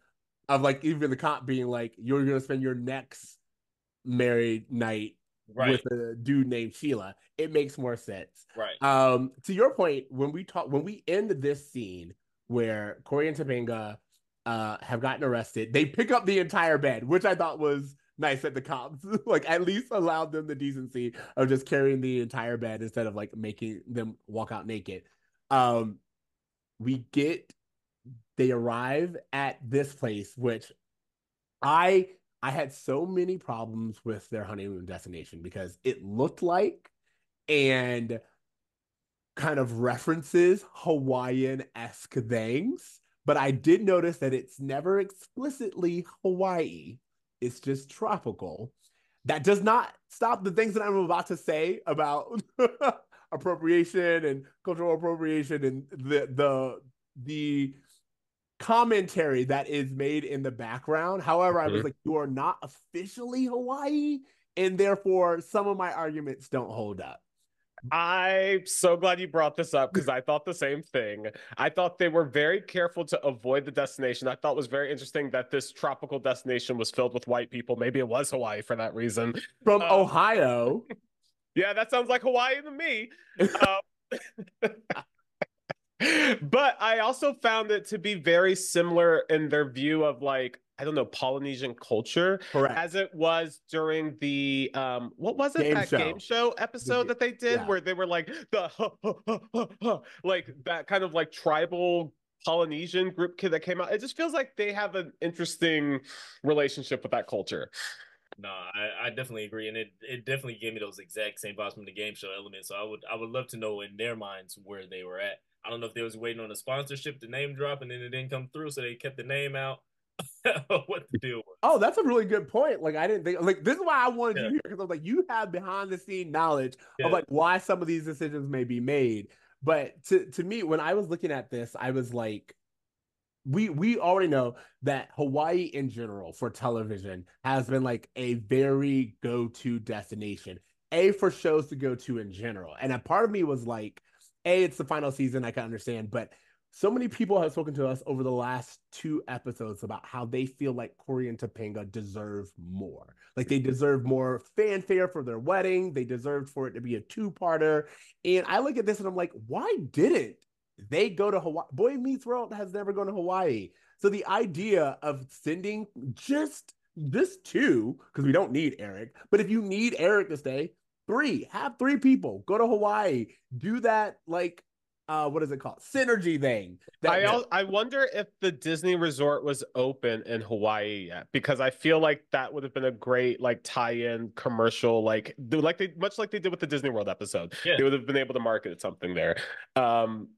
Speaker 2: of like even the cop being like, you're gonna spend your next married night
Speaker 4: right.
Speaker 2: with a dude named Sheila, it makes more sense.
Speaker 4: right.
Speaker 2: Um, to your point, when we talk, when we end this scene where Cory and Topanga uh have gotten arrested, they pick up the entire bed, which I thought was nice that the cops like at least allowed them the decency of just carrying the entire bed instead of like making them walk out naked. Um, we get they arrive at this place, which I I had so many problems with their honeymoon destination because it looked like and kind of references Hawaiian esque things. But I did notice that it's never explicitly Hawaii, it's just tropical. That does not stop the things that I'm about to say about appropriation and cultural appropriation and the the the commentary that is made in the background. However, I was
Speaker 3: Mhm.
Speaker 2: like, you are not officially Hawaii, and therefore some of my arguments don't hold up.
Speaker 3: I'm so glad you brought this up because I thought the same thing. I thought they were very careful to avoid the destination. I thought it was very interesting that this tropical destination was filled with white people. Maybe it was Hawaii for that reason.
Speaker 2: From
Speaker 3: Uh,
Speaker 2: Ohio,
Speaker 3: Yeah, that sounds like Hawaii to me. Um, but I also found it to be very similar in their view of like, I don't know, Polynesian culture
Speaker 2: correct.
Speaker 3: as it was during the um what was it
Speaker 2: Game
Speaker 3: that
Speaker 2: show.
Speaker 3: game show episode that they did
Speaker 2: yeah.
Speaker 3: where they were like the like that kind of like tribal Polynesian group kid that came out. It just feels like they have an interesting relationship with that culture.
Speaker 4: No, I, I definitely agree, and it, it definitely gave me those exact same vibes from the game show element. So I would I would love to know in their minds where they were at. I don't know if they was waiting on a sponsorship, the name drop, and then it didn't come through, so they kept the name out. what the deal was?
Speaker 2: Oh, that's a really good point. Like I didn't think like this is why I wanted
Speaker 4: Yeah.
Speaker 2: you here because I was like, you have behind the scene knowledge
Speaker 4: Yeah.
Speaker 2: of like why some of these decisions may be made. But to to me, when I was looking at this, I was like, we we already know that Hawaii in general for television has been like a very go-to destination. A for shows to go to in general. And a part of me was like, A, it's the final season, I can understand, but so many people have spoken to us over the last two episodes about how they feel like Cory and Topanga deserve more. Like they deserve more fanfare for their wedding. They deserved for it to be a two-parter. And I look at this and I'm like, why didn't they go to Hawaii? Boy Meets World has never gone to Hawaii. So the idea of sending just this two, because we don't need Eric, but if you need Eric to stay, three, have three people go to Hawaii, do that like uh what is it called? Synergy thing. That,
Speaker 3: I al- I wonder if the Disney resort was open in Hawaii yet because I feel like that would have been a great like tie-in commercial like like they much like they did with the Disney World episode.
Speaker 4: Yeah.
Speaker 3: They would have been able to market something there. Um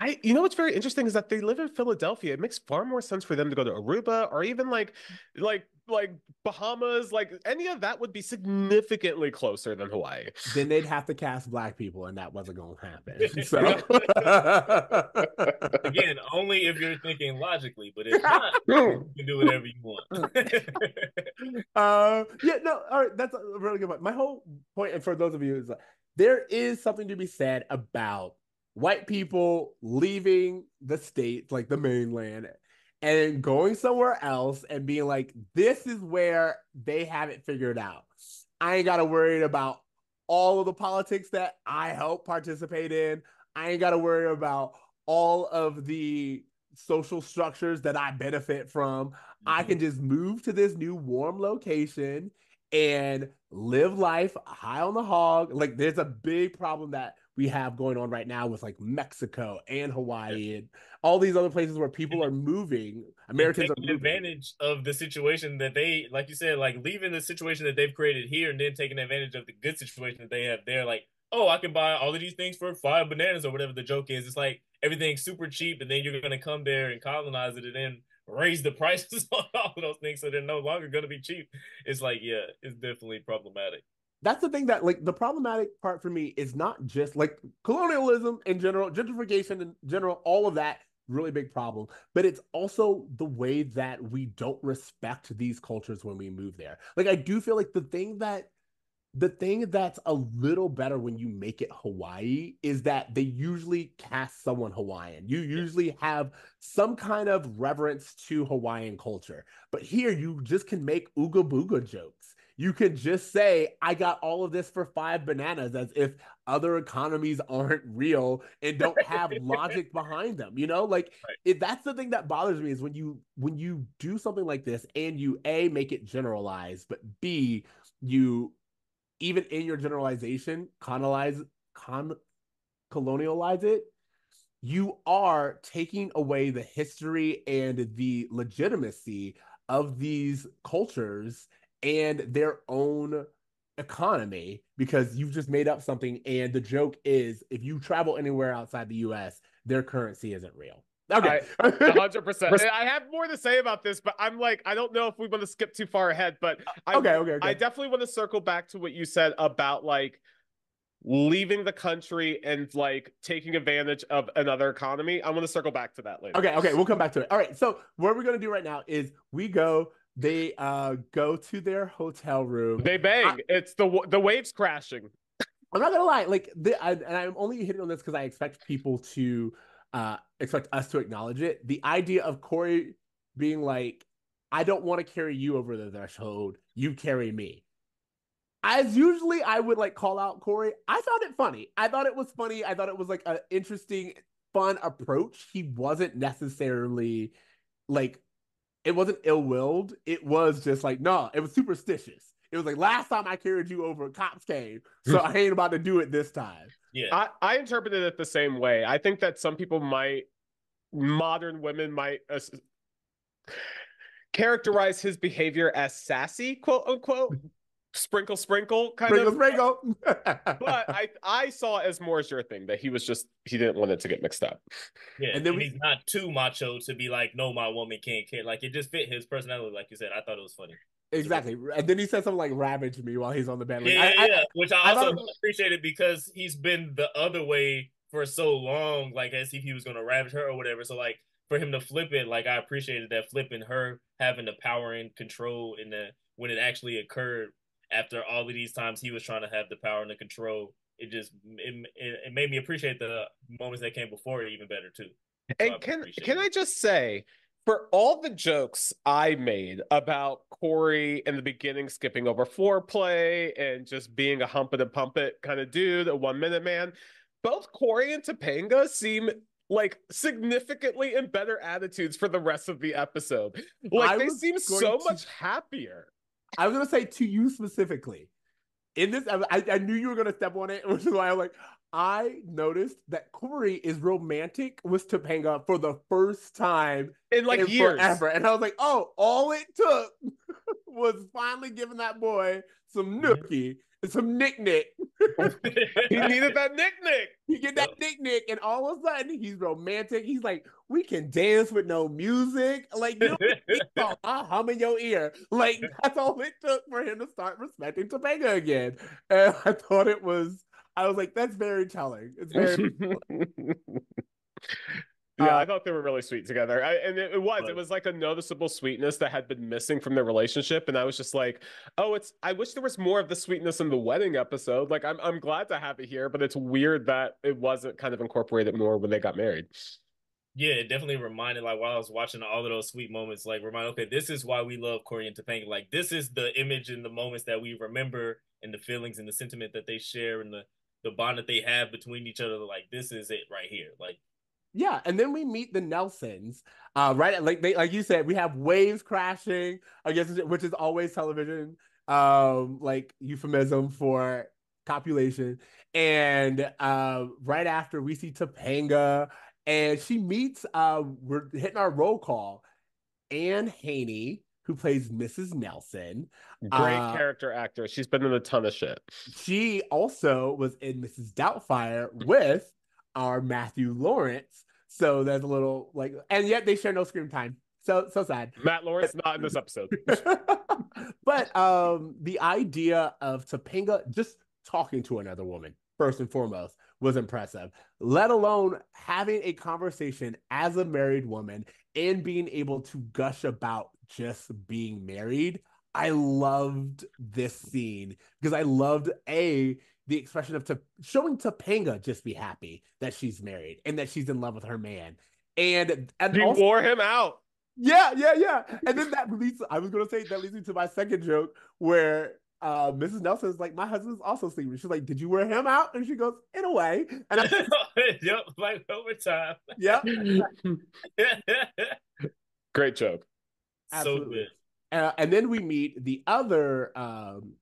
Speaker 3: I you know what's very interesting is that they live in Philadelphia. It makes far more sense for them to go to Aruba or even like like like Bahamas, like any of that would be significantly closer than Hawaii.
Speaker 2: then they'd have to cast black people, and that wasn't going to happen. So,
Speaker 4: Again, only if you're thinking logically, but if not, you can do whatever you want.
Speaker 2: uh, yeah, no, all right, that's a really good point. My whole point, and for those of you, is that there is something to be said about white people leaving the state, like the mainland, and going somewhere else and being like, this is where they have it figured out. I ain't got to worry about all of the politics that I help participate in. I ain't got to worry about all of the social structures that I benefit from. I can mm-hmm. just move to this new warm location and live life high on the hog. Like there's a big problem that we have going on right now with like Mexico and Hawaii and all these other places where people are moving. Americans are
Speaker 4: taking
Speaker 2: moving.
Speaker 4: advantage of the situation that they, like you said, like leaving the situation that they've created here and then taking advantage of the good situation that they have there. Like, oh, I can buy all of these things for five bananas or whatever the joke is. It's like everything's super cheap, and then you're gonna come there and colonize it, and then raise the prices on all of those things, so they're no longer gonna be cheap. It's like, yeah, it's definitely problematic.
Speaker 2: That's the thing that like the problematic part for me is not just like colonialism in general, gentrification in general, all of that really big problem, but it's also the way that we don't respect these cultures when we move there. Like I do feel like the thing that the thing that's a little better when you make it Hawaii is that they usually cast someone Hawaiian. You usually have some kind of reverence to Hawaiian culture. But here you just can make ooga booga jokes. You can just say, I got all of this for five bananas as if other economies aren't real and don't have logic behind them. You know, like
Speaker 4: Right.
Speaker 2: it, that's the thing that bothers me is when you when you do something like this and you A make it generalized, but B, you even in your generalization, colonize con colonialize it, you are taking away the history and the legitimacy of these cultures and their own economy because you've just made up something and the joke is if you travel anywhere outside the US their currency isn't real. Okay.
Speaker 3: hundred percent. I have more to say about this, but I'm like, I don't know if we want to skip too far ahead, but I,
Speaker 2: okay, okay, okay.
Speaker 3: I definitely want to circle back to what you said about like leaving the country and like taking advantage of another economy. I want to circle back to that later.
Speaker 2: Okay, okay, we'll come back to it. All right, so what we're gonna do right now is we go. They uh go to their hotel room.
Speaker 3: They bang. it's the the waves crashing.
Speaker 2: I'm not gonna lie, like, the, I, and I'm only hitting on this because I expect people to uh expect us to acknowledge it. The idea of Cory being like, "I don't want to carry you over the threshold. You carry me." As usually, I would like call out Cory. I found it funny. I thought it was funny. I thought it was like an interesting, fun approach. He wasn't necessarily like it wasn't ill-willed. It was just like, no, it was superstitious. It was like last time I carried you over, cops came, so I ain't about to do it this time.
Speaker 4: Yeah.
Speaker 3: I, I interpreted it the same way. I think that some people might, modern women might uh, characterize his behavior as sassy, quote unquote, sprinkle, sprinkle kind
Speaker 2: Sprinkle,
Speaker 3: of.
Speaker 2: sprinkle.
Speaker 3: But I I saw it as more as your thing that he was just he didn't want it to get mixed up.
Speaker 4: Yeah,
Speaker 2: And
Speaker 4: and,
Speaker 2: then we-
Speaker 4: he's not too macho to be like, no, my woman can't care. Like it just fit his personality, like you said. I thought it was funny.
Speaker 2: exactly. And then he said something like "ravage me" while he's on the bed. Like,
Speaker 4: yeah,
Speaker 2: I- I-
Speaker 4: yeah, which I
Speaker 2: I
Speaker 4: also
Speaker 2: thought-
Speaker 4: appreciated because he's been the other way for so long, like as if he was gonna ravage her or whatever. So like for him to flip it, like I appreciated that flipping her having the power and control in the when it actually occurred after all of these times he was trying to have the power and the control. It just it, it, it made me appreciate the moments that came before it even better too. So I
Speaker 3: And can can
Speaker 4: it.
Speaker 3: I just say, for all the jokes I made about Cory in the beginning skipping over foreplay and just being a hump it and a pump it kind of dude, a one minute man, both Cory and Topanga seem like significantly in better attitudes for the rest of the episode. Like
Speaker 2: I
Speaker 3: they seem so
Speaker 2: to-
Speaker 3: much happier.
Speaker 2: I was gonna say to you specifically. In this, I, I knew you were gonna step on it, which is why I'm like, I noticed that Cory is romantic with Topanga for the first time
Speaker 3: in like
Speaker 2: in
Speaker 3: years.
Speaker 2: forever. And I was like, oh, all it took was finally giving that boy some
Speaker 4: Mhm.
Speaker 2: nookie and some nick nick.
Speaker 3: He needed that Nick Nick.
Speaker 2: You get that nick nick, and all of a sudden he's romantic. He's like, we can dance with no music. Like you know, I hum in your ear. Like that's all it took for him to start respecting Topanga again. And I thought it was. I was like, that's very telling. It's very
Speaker 3: yeah,
Speaker 2: Uh,
Speaker 3: I thought they were really sweet together. I, and it, it was, it was like a noticeable sweetness that had been missing from their relationship. And I was just like, oh, it's, I wish there was more of the sweetness in the wedding episode. Like, I'm, I'm glad to have it here, but it's weird that it wasn't kind of incorporated more when they got married.
Speaker 4: Yeah, it definitely reminded like while I was watching all of those sweet moments, like remind okay, this is why we love Cory and Topanga. Like this is the image and the moments that we remember and the feelings and the sentiment that they share and the the bond that they have between each other. Like this is it right here. Like
Speaker 2: Yeah, and then we meet the Nelsons. Uh, right, like they, like you said, we have waves crashing. I guess which is always television, um, like euphemism for copulation. And uh, right after we see Topanga, and she meets. Uh, we're hitting our roll call. Anne Haney, who plays Mrs. Nelson.
Speaker 3: Great
Speaker 2: Uh,
Speaker 3: character actor. She's been in a ton of shit.
Speaker 2: She also was in Mrs. Doubtfire with our Matthew Lawrence. So there's a little like, and yet they share no screen time. So so sad.
Speaker 3: Matt Lawrence, not in this episode.
Speaker 2: but um, the idea of Topanga just talking to another woman first and foremost was impressive. Let alone having a conversation as a married woman and being able to gush about just being married. I loved this scene because I loved a the expression of to, showing Topanga just be happy that she's married and that she's in love with her man. And and
Speaker 3: He
Speaker 2: also,
Speaker 3: wore him out.
Speaker 2: yeah, yeah, yeah. And then that leads. I was gonna say that leads me to my second joke, where uh, Mrs. Nelson is like, "My husband's also sleeping." She's like, "Did you wear him out?" And she goes, "In a way." And I,
Speaker 4: yep, like overtime.
Speaker 2: yeah,
Speaker 3: Great joke.
Speaker 4: so
Speaker 2: Absolutely.
Speaker 4: good.
Speaker 2: uh, and then we meet the other, um,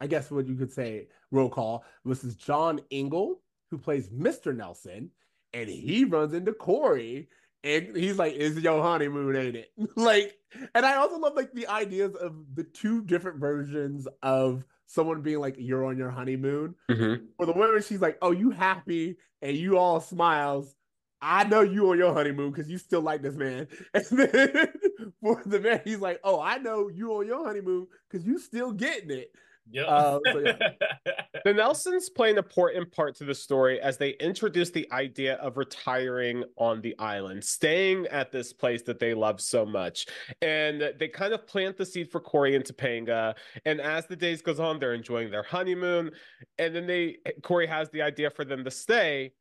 Speaker 2: I guess what you could say, roll call. This is John Ingle, who plays Mr. Nelson, and he runs into Cory. And he's like, "Is your honeymoon, ain't it?" like, and I also love like the ideas of the two different versions of someone being like, "You're on your honeymoon."
Speaker 3: Mhm.
Speaker 2: For the women, she's like, "Oh, you happy?" and you all smiles. I know you on your honeymoon because you still like this man. And then for the man, he's like, "Oh, I know you on your honeymoon because you still getting it."
Speaker 4: Yep.
Speaker 2: Uh, so yeah.
Speaker 3: The Nelsons play an important part to the story as they introduce the idea of retiring on the island, staying at this place that they love so much. And they kind of plant the seed for Cory and Topanga. And as the days goes on, they're enjoying their honeymoon. And then they Cory has the idea for them to stay.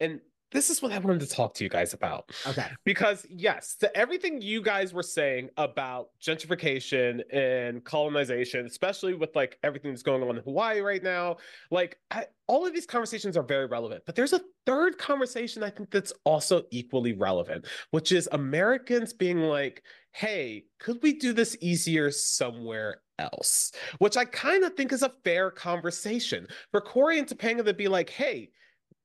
Speaker 3: And this is what I wanted to talk to you guys about.
Speaker 2: Okay.
Speaker 3: Because yes, to everything you guys were saying about gentrification and colonization, especially with like everything that's going on in Hawaii right now, like I, all of these conversations are very relevant. But there's a third conversation I think that's also equally relevant, which is Americans being like, "Hey, could we do this easier somewhere else?" Which I kind of think is a fair conversation for Cory and Topanga to be like, "Hey."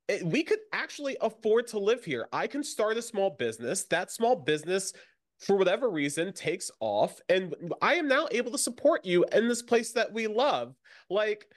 Speaker 3: It- we could actually afford to live here. I can start a small business. That small business, for whatever reason, takes off. And I am now able to support you in this place that we love. Like,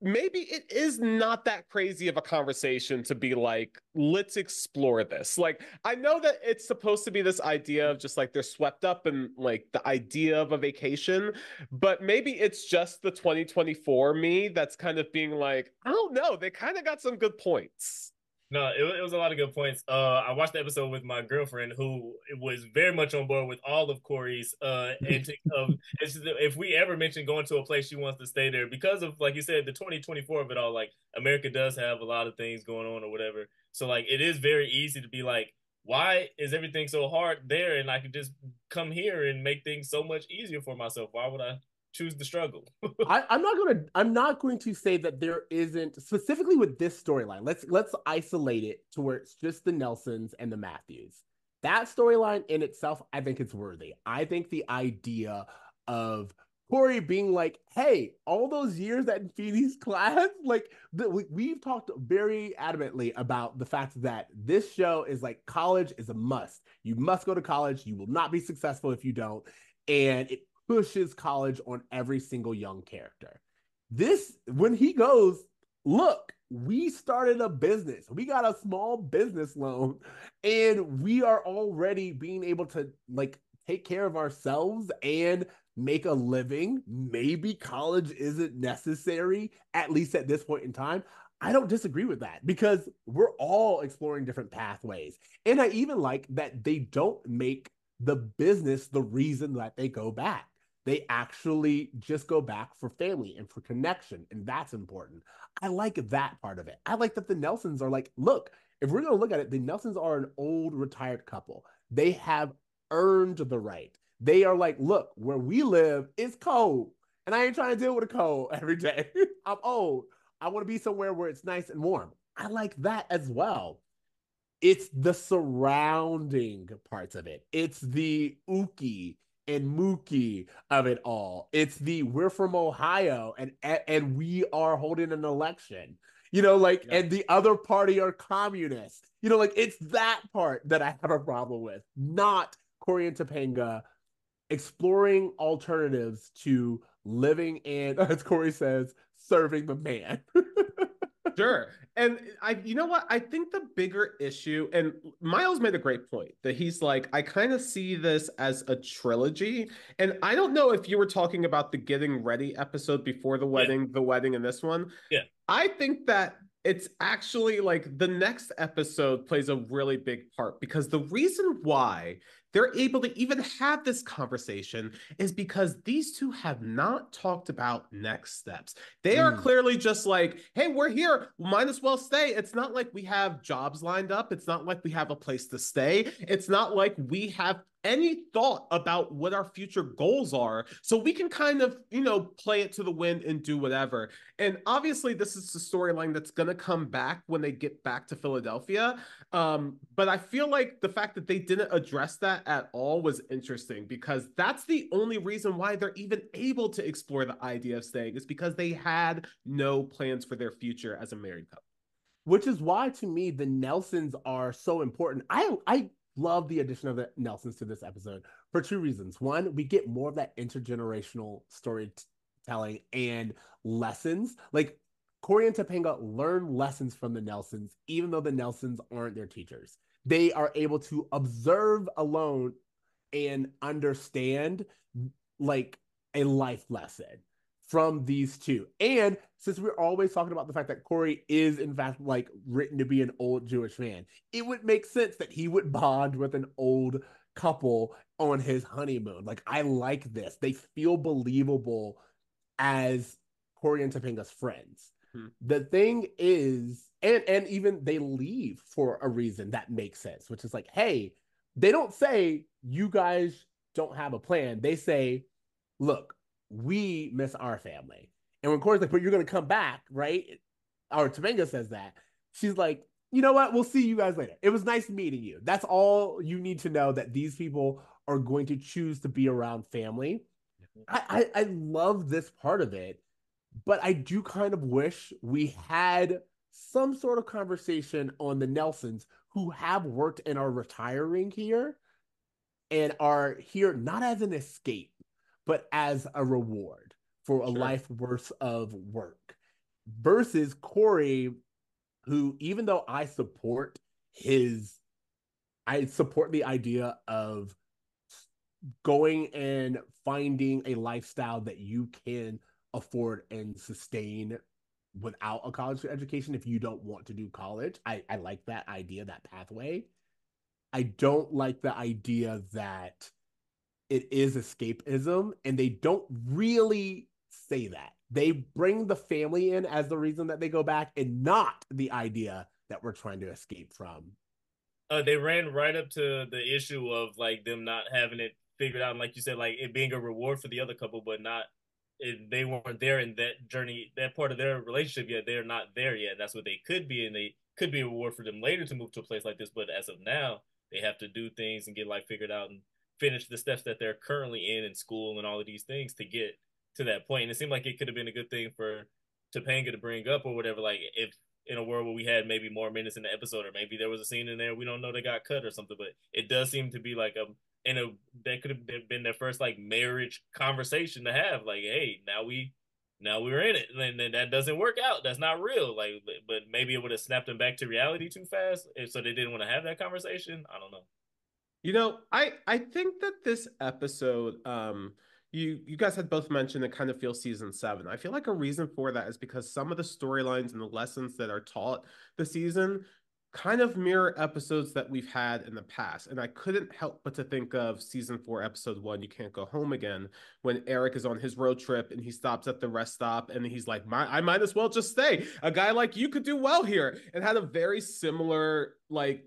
Speaker 3: maybe it is not that crazy of a conversation to be like, let's explore this. Like, I know that it's supposed to be this idea of just like they're swept up in like the idea of a vacation, but maybe it's just the 2024 me that's kind of being like, I don't know. They kind of got some good points.
Speaker 4: No, it, it was a lot of good points. Uh, I watched the episode with my girlfriend, who was very much on board with all of Cory's uh antics. Of it's just that if we ever mention going to a place, she wants to stay there because of, like you said, the twenty twenty four of it all. Like America does have a lot of things going on or whatever. So like it is very easy to be like, why is everything so hard there? And I could just come here and make things so much easier for myself. Why would I choose the struggle?
Speaker 2: I, I'm not gonna. I'm not going to say that there isn't specifically with this storyline. Let's let's isolate it to where it's just the Nelsons and the Matthews. That storyline in itself, I think it's worthy. I think the idea of Cory being like, "Hey, all those years at Feeny's class, like the, we, we've talked very adamantly about the fact that this show is like college is a must. You must go to college. You will not be successful if you don't, and it pushes college on every single young character. This when he goes, look, we started a business. We got a small business loan, and we are already being able to like take care of ourselves and make a living. Maybe college isn't necessary, at least at this point in time. I don't disagree with that because we're all exploring different pathways. And I even like that they don't make the business the reason that they go back. They actually just go back for family and for connection. And that's important. I like that part of it. I like that the Nelsons are like, look, if we're going to look at it, the Nelsons are an old retired couple. They have earned the right. They are like, look, where we live is cold. And I ain't trying to deal with a cold every day. I'm old. I want to be somewhere where it's nice and warm. I like that as well. It's the surrounding parts of it. It's the ookie and Mookie of it all. It's the we're from Ohio and and we are holding an election. You know, like yeah. and the other party are communists. You know, like it's that part that I have a problem with, not Cory and Topanga exploring alternatives to living and as Cory says, serving the man.
Speaker 3: sure. And I, you know what? I think the bigger issue, and Myles made a great point that he's like, I kind of see this as a trilogy. And I don't know if you were talking about the getting ready episode before the wedding, yeah. the wedding, and this one.
Speaker 4: Yeah.
Speaker 3: I think that it's actually like the next episode plays a really big part because the reason why they're able to even have this conversation is because these two have not talked about next steps. They mm. are clearly just like, hey, we're here. Might as well stay. It's not like we have jobs lined up. It's not like we have a place to stay. It's not like we have any thought about what our future goals are so we can kind of you know play it to the wind and do whatever. And obviously this is the storyline that's going to come back when they get back to philadelphia. Um, but i feel like the fact that they didn't address that at all was interesting because that's the only reason why they're even able to explore the idea of staying is because they had no plans for their future as a married couple.
Speaker 2: Which is why to me the nelsons are so important. I i love the addition of the Nelsons to this episode for two reasons. One, we get more of that intergenerational storytelling and lessons. Like Cory and Topanga learn lessons from the Nelsons, even though the Nelsons aren't their teachers. They are able to observe alone and understand like a life lesson from these two. And since we're always talking about the fact that Cory is in fact like written to be an old Jewish man, it would make sense that he would bond with an old couple on his honeymoon. Like I like this. They feel believable as Cory and Topanga's friends. Hmm. The thing is, and and even they leave for a reason that makes sense, which is like, hey, they don't say you guys don't have a plan. They say, look, we miss our family. And when Cory's like, but you're gonna come back, right? Or Topanga says that. She's like, you know what? We'll see you guys later. It was nice meeting you. That's all you need to know that these people are going to choose to be around family. I, I, I love this part of it, but I do kind of wish we had some sort of conversation on the Nelsons who have worked and are retiring here and are here not as an escape, but as a reward for a sure. life worth of work versus Corey, who, even though I support his, I support the idea of going and finding a lifestyle that you can afford and sustain without a college education if you don't want to do college. I, I like that idea, that pathway. I don't like the idea that it is escapism and they don't really say that. They bring the family in as the reason that they go back and not the idea that we're trying to escape from.
Speaker 4: Uh, they ran right up to the issue of like them not having it figured out and like you said like it being a reward for the other couple but not it, they weren't there in that journey that part of their relationship yet they're not there yet. That's what they could be and they could be a reward for them later to move to a place like this but as of now they have to do things and get like figured out and finish the steps that they're currently in in school and all of these things to get to that point. And it seemed like it could have been a good thing for Topanga to bring up or whatever. Like if in a world where we had maybe more minutes in the episode, or maybe there was a scene in there we don't know they got cut or something. But it does seem to be like a in a that could have been their first like marriage conversation to have. Like, hey, now we now we're in it, and then that doesn't work out. That's not real. Like, but maybe it would have snapped them back to reality too fast, so they didn't want to have that conversation. I don't know.
Speaker 3: You know, I I think that this episode, um, you you guys had both mentioned it kind of feels season seven. I feel like a reason for that is because some of the storylines and the lessons that are taught the season kind of mirror episodes that we've had in the past. And I couldn't help but to think of season four, episode one, You Can't Go Home Again, when Eric is on his road trip and he stops at the rest stop and he's like, I might as well just stay. A guy like you could do well here. And had a very similar, like,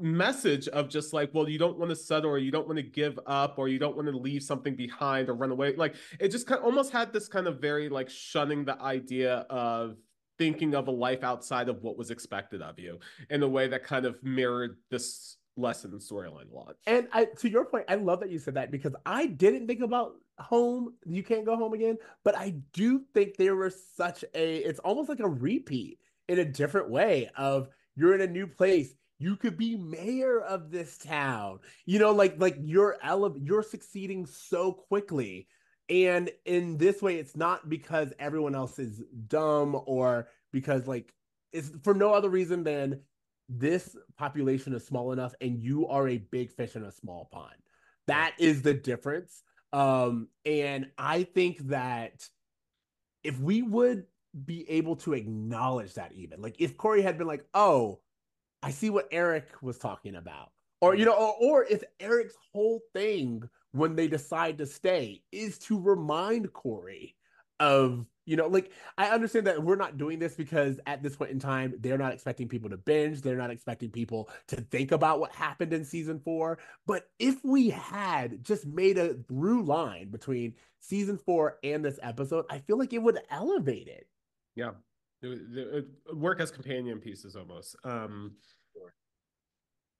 Speaker 3: message of just like well you don't want to settle or you don't want to give up or you don't want to leave something behind or run away like it just kind of almost had this kind of very like shunning the idea of thinking of a life outside of what was expected of you in a way that kind of mirrored this lesson in storyline a lot.
Speaker 2: And I, to your point, I love that you said that because I didn't think about home. You can't go home again, but I do think there was such a. It's almost like a repeat in a different way of you're in a new place. You could be mayor of this town. You know, like like you're ele- you're succeeding so quickly and in this way, it's not because everyone else is dumb or because like it's for no other reason than this population is small enough and you are a big fish in a small pond. That is the difference. Um, and I think that if we would be able to acknowledge that even like if cory had been like, oh, I see what Eric was talking about. Or you know, or, or if Eric's whole thing when they decide to stay is to remind Cory of you know like i understand that we're not doing this because at this point in time they're not expecting people to binge. They're not expecting people to think about what happened in season four. But if we had just made a through line between season four and this episode i feel like it would elevate it.
Speaker 3: Yeah. It, it, work as companion pieces almost. Um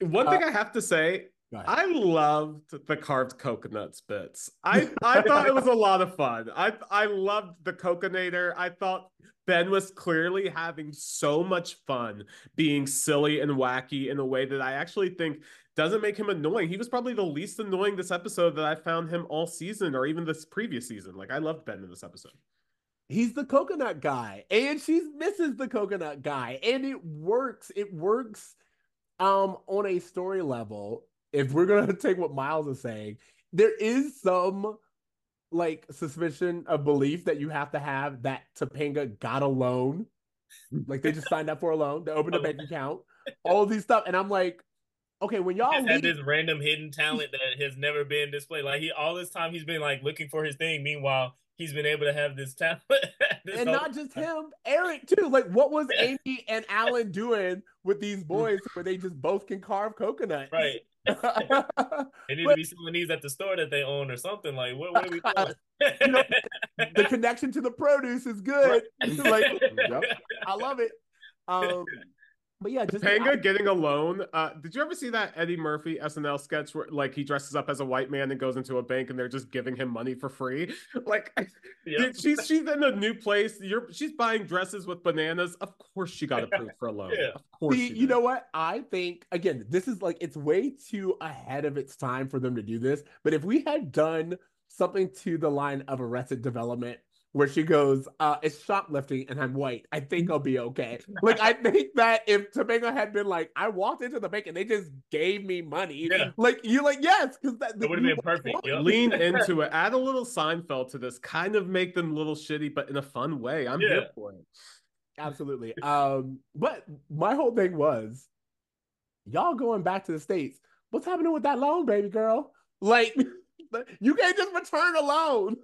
Speaker 3: one thing uh, i have to say I loved the carved coconuts bits. I I thought it was a lot of fun. I I loved the coconator. I thought Ben was clearly having so much fun being silly and wacky in a way that I actually think doesn't make him annoying. He was probably the least annoying this episode that I found him all season or even this previous season. Like I loved Ben in this episode.
Speaker 2: He's the coconut guy and she's Mrs. the coconut guy and it works. It works um on a story level if we're gonna take what Myles is saying, there is some like suspicion of belief that you have to have that Topanga got a loan. like they just signed up for a loan, they opened a bank account, all these stuff. And I'm like, okay, when y'all
Speaker 4: had this random hidden talent that has never been displayed. Like he all this time he's been like looking for his thing. Meanwhile, he's been able to have this talent.
Speaker 2: and not just him, Eric too. Like, what was Amy and Alan doing with these boys where they just both can carve coconut?
Speaker 4: Right. they need but, to be selling these at the store that they own or something. Like, what, what are we doing? you know,
Speaker 2: the connection to the produce is good. Right. like, yep, I love it. Um, but yeah,
Speaker 3: just Panga I, getting a loan. Uh, did you ever see that Eddie Murphy SNL sketch where like he dresses up as a white man and goes into a bank and they're just giving him money for free? Like, yep. she's she's in a new place. You're she's buying dresses with bananas. Of course, she got approved for a loan. Yeah. Of course,
Speaker 2: see, you know what? I think again, this is like it's way too ahead of its time for them to do this. But if we had done something to the line of Arrested Development where she goes, uh, it's shoplifting and I'm white. I think I'll be okay. Like, I think that if Topanga had been like, I walked into the bank and they just gave me money, yeah. like, you're like, yes, because that
Speaker 4: would have been perfect.
Speaker 3: Yep. Lean into it, add a little Seinfeld to this, kind of make them a little shitty, but in a fun way. I'm yeah. here for it.
Speaker 2: Absolutely. Um, but my whole thing was, y'all going back to the States. What's happening with that loan, baby girl? Like, you can't just return a loan.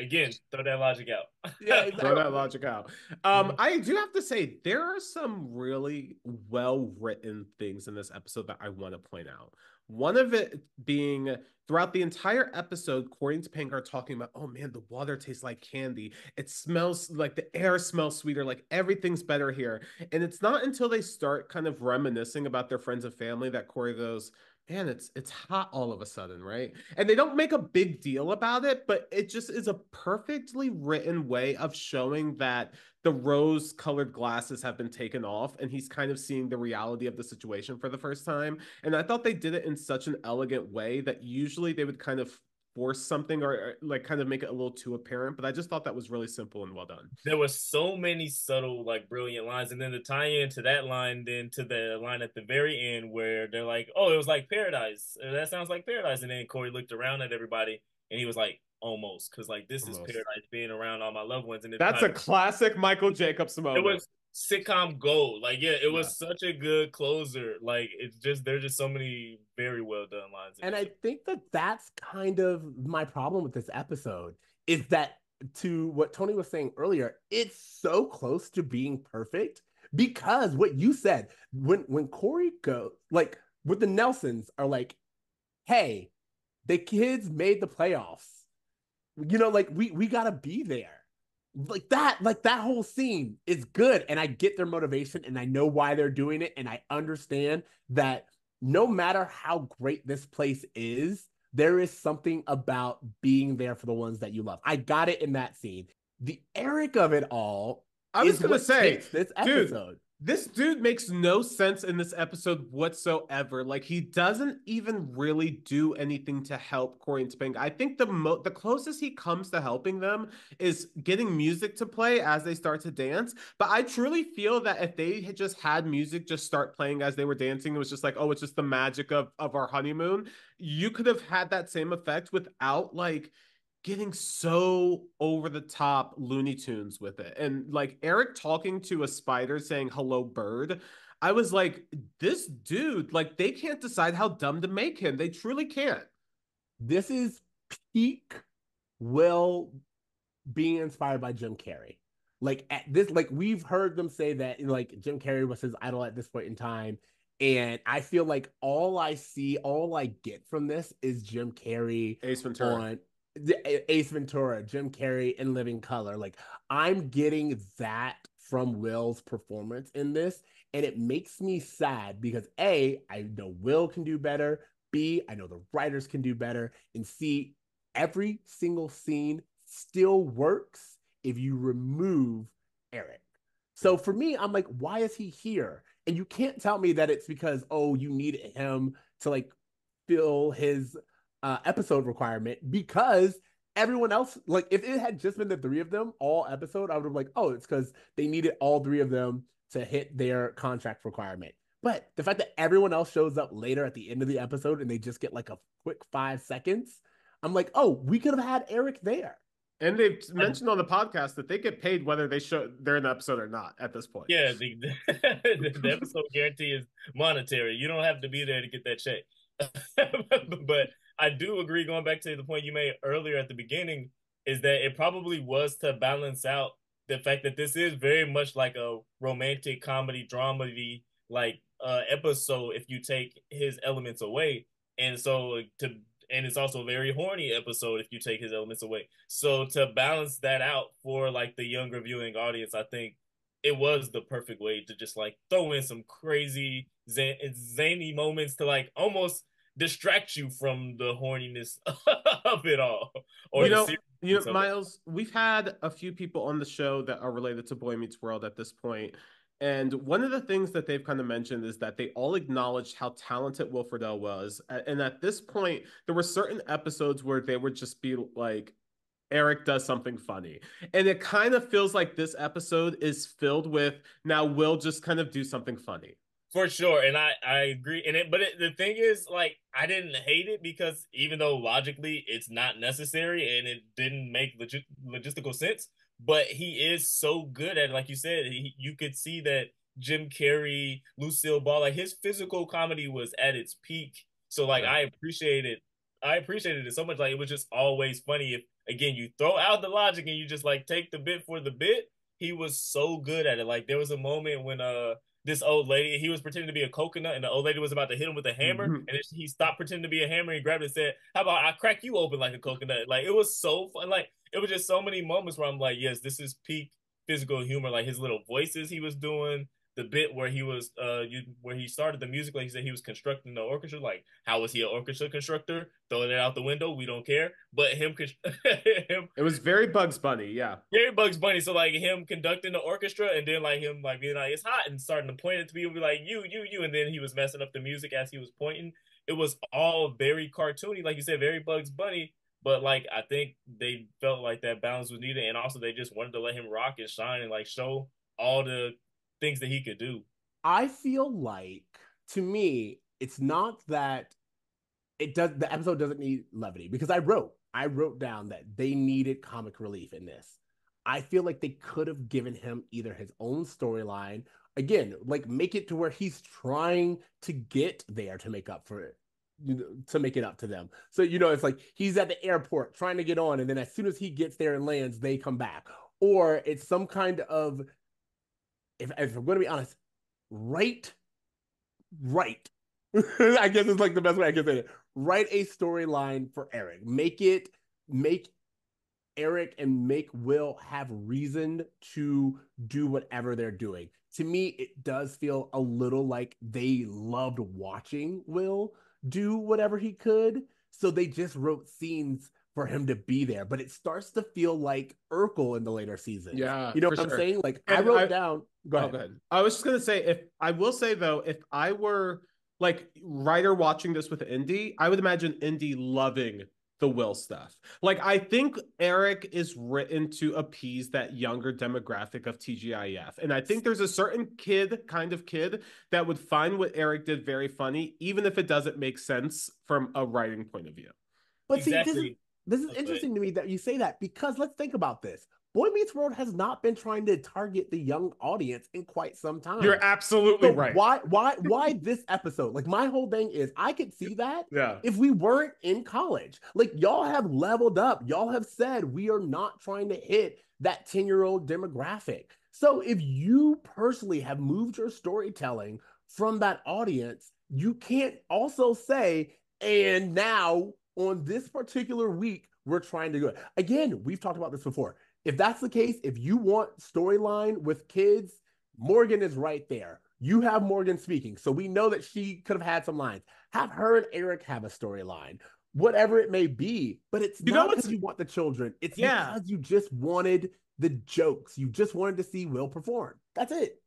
Speaker 4: Again, throw that logic out.
Speaker 3: yeah, exactly. throw that logic out. Um, mm-hmm. I do have to say there are some really well written things in this episode that I want to point out. One of it being throughout the entire episode, Cory and Topanga are talking about, oh man, the water tastes like candy. It smells like the air smells sweeter, like everything's better here. And it's not until they start kind of reminiscing about their friends and family that Cory goes, man, it's it's hot all of a sudden, right? And they don't make a big deal about it, but it just is a perfectly written way of showing that the rose-colored glasses have been taken off and he's kind of seeing the reality of the situation for the first time. And I thought they did it in such an elegant way that usually they would kind of force something or, or, like kind of make it a little too apparent but i just thought that was really simple and well done.
Speaker 4: There were so many subtle like brilliant lines and then the tie into that line then to the line at the very end where they're like oh it was like paradise. Uh, that sounds like paradise. And then cory looked around at everybody and he was like almost because like this almost. is paradise being around all my loved ones and
Speaker 3: that's a classic michael jacobs moment
Speaker 4: it was sitcom gold. Like, yeah, it was yeah. such a good closer. Like, it's just there's just so many very well done lines.
Speaker 2: And I think that that's kind of my problem with this episode is that to what Tony was saying earlier, it's so close to being perfect because what you said when when Cory goes like with the Nelsons are like, hey, the kids made the playoffs. You know, like we we gotta be there like that like that whole scene is good and i get their motivation and i know why they're doing it and i understand that no matter how great this place is there is something about being there for the ones that you love. I got it in that scene. The eric of it all
Speaker 3: i was gonna say this episode. dude, this dude makes no sense in this episode whatsoever. Like he doesn't even really do anything to help Cory and Topanga. I think the mo- the closest he comes to helping them is getting music to play as they start to dance. But I truly feel that if they had just had music just start playing as they were dancing, it was just like, oh, it's just the magic of of our honeymoon. You could have had that same effect without like getting so over the top Looney Tunes with it. And like Eric talking to a spider saying, hello, bird. I was like, this dude, like, they can't decide how dumb to make him. They truly can't.
Speaker 2: This is peak Will being inspired by Jim Carrey. Like, at this, like, we've heard them say that, like, Jim Carrey was his idol at this point in time. And I feel like all I see, all I get from this is Jim Carrey
Speaker 3: Ace Ventura. on
Speaker 2: Ace Ventura, Jim Carrey in Living Color. Like I'm getting that from Will's performance in this, and it makes me sad because A, I know Will can do better. B, I know the writers can do better. And C, every single scene still works if you remove Eric. So for me, I'm like, why is he here? And you can't tell me that it's because, oh, you need him to like fill his uh, episode requirement because everyone else, like if it had just been the three of them all episode, I would have like, oh, it's because they needed all three of them to hit their contract requirement. But the fact that everyone else shows up later at the end of the episode and they just get like a quick five seconds, I'm like, oh, we could have had Eric there.
Speaker 3: And they've mentioned on the podcast that they get paid whether they show they're in the episode or not at this point.
Speaker 4: Yeah, the, the episode guarantee is monetary. You don't have to be there to get that check. but I do agree. Going back to the point you made earlier at the beginning, is that it probably was to balance out the fact that this is very much like a romantic comedy dramedy like uh episode if you take his elements away and so to and it's also a very horny episode if you take his elements away so to balance that out for like the younger viewing audience i think it was the perfect way to just like throw in some crazy zany moments to like almost distract you from the horniness of it all.
Speaker 3: Or you know, you know, Myles, we've had a few people on the show that are related to Boy Meets World at this point. And one of the things that they've kind of mentioned is that they all acknowledged how talented Will Friedle was. And at this point, there were certain episodes where they would just be like, Eric does something funny. And it kind of feels like this episode is filled with now Will just kind of do something funny
Speaker 4: for sure and i i agree and it but it, the thing is like i didn't hate it because even though logically it's not necessary and it didn't make log- logistical sense but he is so good at it like you said he, you could see that jim carrey lucille ball like his physical comedy was at its peak so like i appreciated i appreciated it so much like it was just always funny if again you throw out the logic and you just like take the bit for the bit he was so good at it like there was a moment when uh this old lady. He was pretending to be a coconut, and the old lady was about to hit him with a hammer. Mm-hmm. And he stopped pretending to be a hammer and grabbed it and said, "How about I crack you open like a coconut?" Like it was so fun. Like it was just so many moments where I'm like, "Yes, this is peak physical humor." Like his little voices he was doing. The bit where he was uh you where he started the music like he said he was constructing the orchestra like how was he an orchestra constructor? Throwing it out the window we don't care. But him him
Speaker 3: it was very bugs bunny yeah.
Speaker 4: Very bugs bunny. So like him conducting the orchestra and then like him like being like it's hot and starting to point it to people be like you you you and then he was messing up the music as he was pointing. It was all very cartoony like you said very bugs bunny. But like I think they felt like that balance was needed, and also they just wanted to let him rock and shine and like show all the things that he could do.
Speaker 2: I feel like to me, it's not that it does the episode doesn't need levity because I wrote I wrote down that they needed comic relief in this. I feel like they could have given him either his own storyline again, like make it to where he's trying to get there to make up for it. You know, to make it up to them. So, you know, it's like he's at the airport trying to get on, and then as soon as he gets there and lands, they come back. Or it's some kind of if, if I'm going to be honest, right, right. I guess it's like the best way I can say it. Write a storyline for Eric. Make it make Eric and make Will have reason to do whatever they're doing. To me, it does feel a little like they loved watching Will do whatever he could. So they just wrote scenes for him to be there. But it starts to feel like Urkel in the later seasons.
Speaker 3: Yeah.
Speaker 2: You know what
Speaker 3: sure.
Speaker 2: I'm saying? Like
Speaker 3: and
Speaker 2: I wrote
Speaker 3: I,
Speaker 2: down. Go oh, ahead.
Speaker 3: Oh, go ahead. I was just gonna say if I will say though, if I were like Rider watching this with Indy, I would imagine Indy loving the Will stuff. Like I think Eric is written to appease that younger demographic of TGIF. And I think there's a certain kid, kind of kid, that would find what Eric did very funny, even if it doesn't make sense from a writing point of view.
Speaker 2: But exactly. see, this is this is okay. interesting to me that you say that because let's think about this. Boy Meets World has not been trying to target the young audience in quite some time.
Speaker 3: You're absolutely
Speaker 2: so
Speaker 3: right.
Speaker 2: Why, why, why this episode? Like my whole thing is, I could see that.
Speaker 3: Yeah.
Speaker 2: If we weren't in college, like y'all have leveled up. Y'all have said we are not trying to hit that ten year old demographic. So if you personally have moved your storytelling from that audience, you can't also say, and now on this particular week, we're trying to go. Again, we've talked about this before. If that's the case, if you want storyline with kids, Morgan is right there. You have Morgan speaking. So we know that she could have had some lines. Have her and Eric have a storyline, whatever it may be. But it's you not because you want the children. It's yeah. because you just wanted the jokes. You just wanted to see Will perform. That's it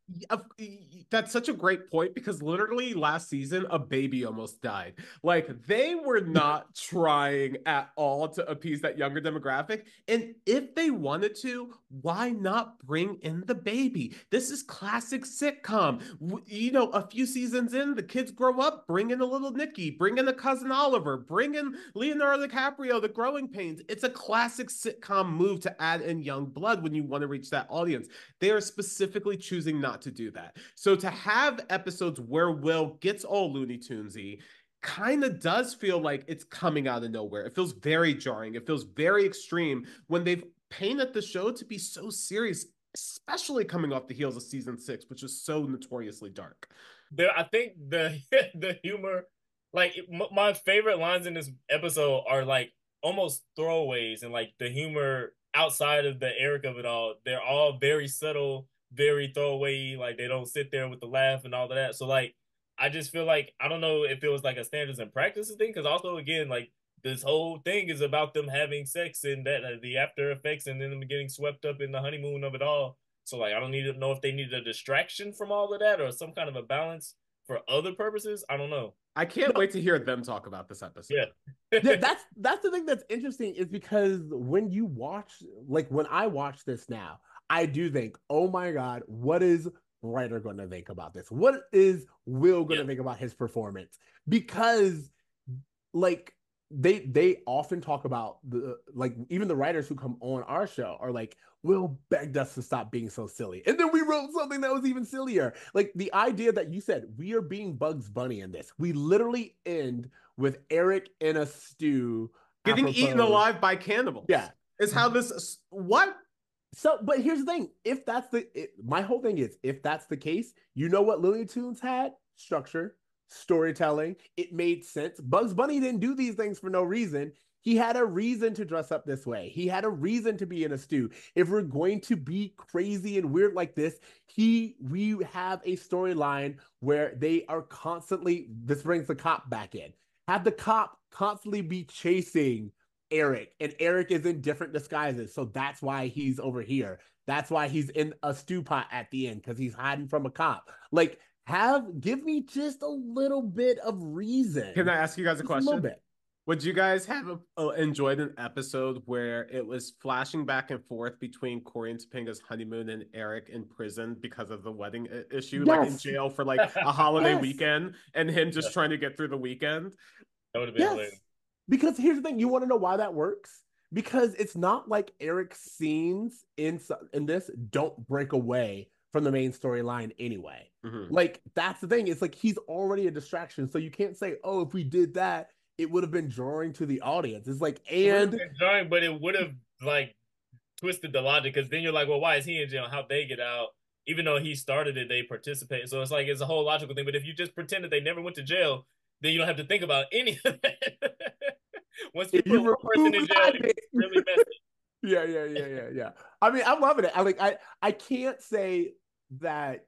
Speaker 3: that's such a great point because literally last season a baby almost died. Like they were not trying at all to appease that younger demographic. And if they wanted to, why not bring in the baby? This is classic sitcom. You know, a few seasons in, the kids grow up, bring in a little Nikki, bring in a cousin Oliver, bring in Leonardo DiCaprio, the growing pains. It's a classic sitcom move to add in young blood when you want to reach that audience. They are specifically choosing not to do that. So to have episodes where Will gets all Looney Tunesy kind of does feel like it's coming out of nowhere. It feels very jarring. It feels very extreme when they've painted the show to be so serious, especially coming off the heels of season six, which is so notoriously dark.
Speaker 4: There, I think the the humor, like my favorite lines in this episode are like almost throwaways, and like the humor outside of the Eric of it all, they're all very subtle very throwaway. Like they don't sit there with the laugh and all of that. So like I just feel like I don't know if it was like a standards and practices thing because also again like this whole thing is about them having sex and that uh, the after effects and then them getting swept up in the honeymoon of it all. So like I don't need to know if they needed a distraction from all of that or some kind of a balance for other purposes. I don't know.
Speaker 3: I can't no. wait to hear them talk about this episode.
Speaker 4: Yeah.
Speaker 2: yeah, that's that's the thing that's interesting is because when you watch like when I watch this now, I do think, oh my God, what is Rider going to think about this? What is Will going to yeah. think about his performance? Because, like, they they often talk about the like even the writers who come on our show are like will begged us to stop being so silly and then we wrote something that was even sillier like the idea that you said we are being bugs bunny in this we literally end with eric in a stew
Speaker 3: getting apropos. eaten alive by cannibals
Speaker 2: yeah
Speaker 3: is how this what
Speaker 2: so, but here's the thing: if that's the it, my whole thing is, if that's the case, you know what Looney Tunes had structure, storytelling. It made sense. Bugs Bunny didn't do these things for no reason. he had a reason to dress up this way. He had a reason to be in a stew. If we're going to be crazy and weird like this, he we have a storyline where they are constantly this brings the cop back in. Have the cop constantly be chasing Eric, and Eric is in different disguises. So that's why he's over here. That's why he's in a stew pot at the end because he's hiding from a cop. Like, have give me just a little bit of reason.
Speaker 3: Can I ask you guys a
Speaker 2: Just a little
Speaker 3: question?
Speaker 2: bit.
Speaker 3: Would you guys have uh, enjoyed an episode where it was flashing back and forth between Cory and Topanga's honeymoon and Eric in prison because of the wedding i- issue, like in jail for like a holiday
Speaker 2: Yes.
Speaker 3: weekend, and him just
Speaker 4: Yeah.
Speaker 3: trying to get through the weekend?
Speaker 4: That would have been
Speaker 2: Yes.
Speaker 4: hilarious.
Speaker 2: Because here's the thing, you want to know why that works? Because it's not like Eric's scenes in in this don't break away from the main storyline anyway.
Speaker 3: Mhm.
Speaker 2: Like that's the thing. It's like he's already a distraction, so you can't say, "Oh, if we did that, it would have been drawing to the audience." It's like,
Speaker 4: It
Speaker 2: and
Speaker 4: been jarring, but it would have like twisted the logic because then you're like, well, why is he in jail? How'd they get out? Even though he started it, they participated. So it's like it's a whole logical thing. But if you just pretend that they never went to jail, then you don't have to think about any of that. Once you
Speaker 2: if
Speaker 4: put
Speaker 2: you
Speaker 4: person in jail, you really
Speaker 2: yeah, yeah, yeah, yeah, yeah. I mean, I'm loving it. I like I I can't say that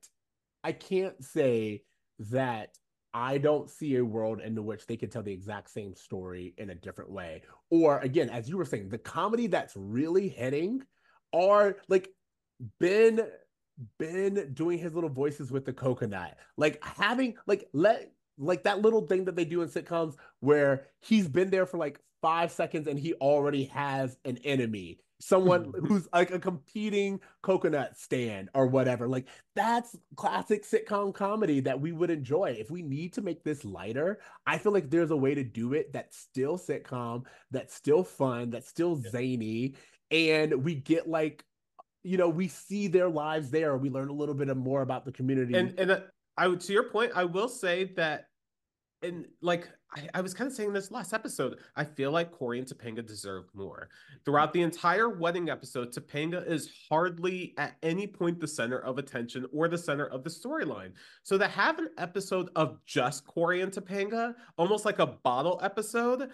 Speaker 2: I can't say that I don't see a world into which they could tell the exact same story in a different way. Or again, as you were saying, the comedy that's really hitting are like Ben Ben doing his little voices with the coconut. Like having like let like that little thing that they do in sitcoms where he's been there for like five seconds and he already has an enemy. Someone who's like a competing coconut stand or whatever. Like that's classic sitcom comedy that we would enjoy. If we need to make this lighter i feel like there's a way to do it that's still sitcom that's still fun that's still zany and we get like you know we see their lives there. We learn a little bit more about the community.
Speaker 3: And and uh, I would to your point, I will say that, and like I, I was kind of saying this last episode, I feel like Cory and Topanga deserved more. Throughout the entire wedding episode, Topanga is hardly at any point the center of attention or the center of the storyline. So to have an episode of just Cory and Topanga, almost like a bottle episode,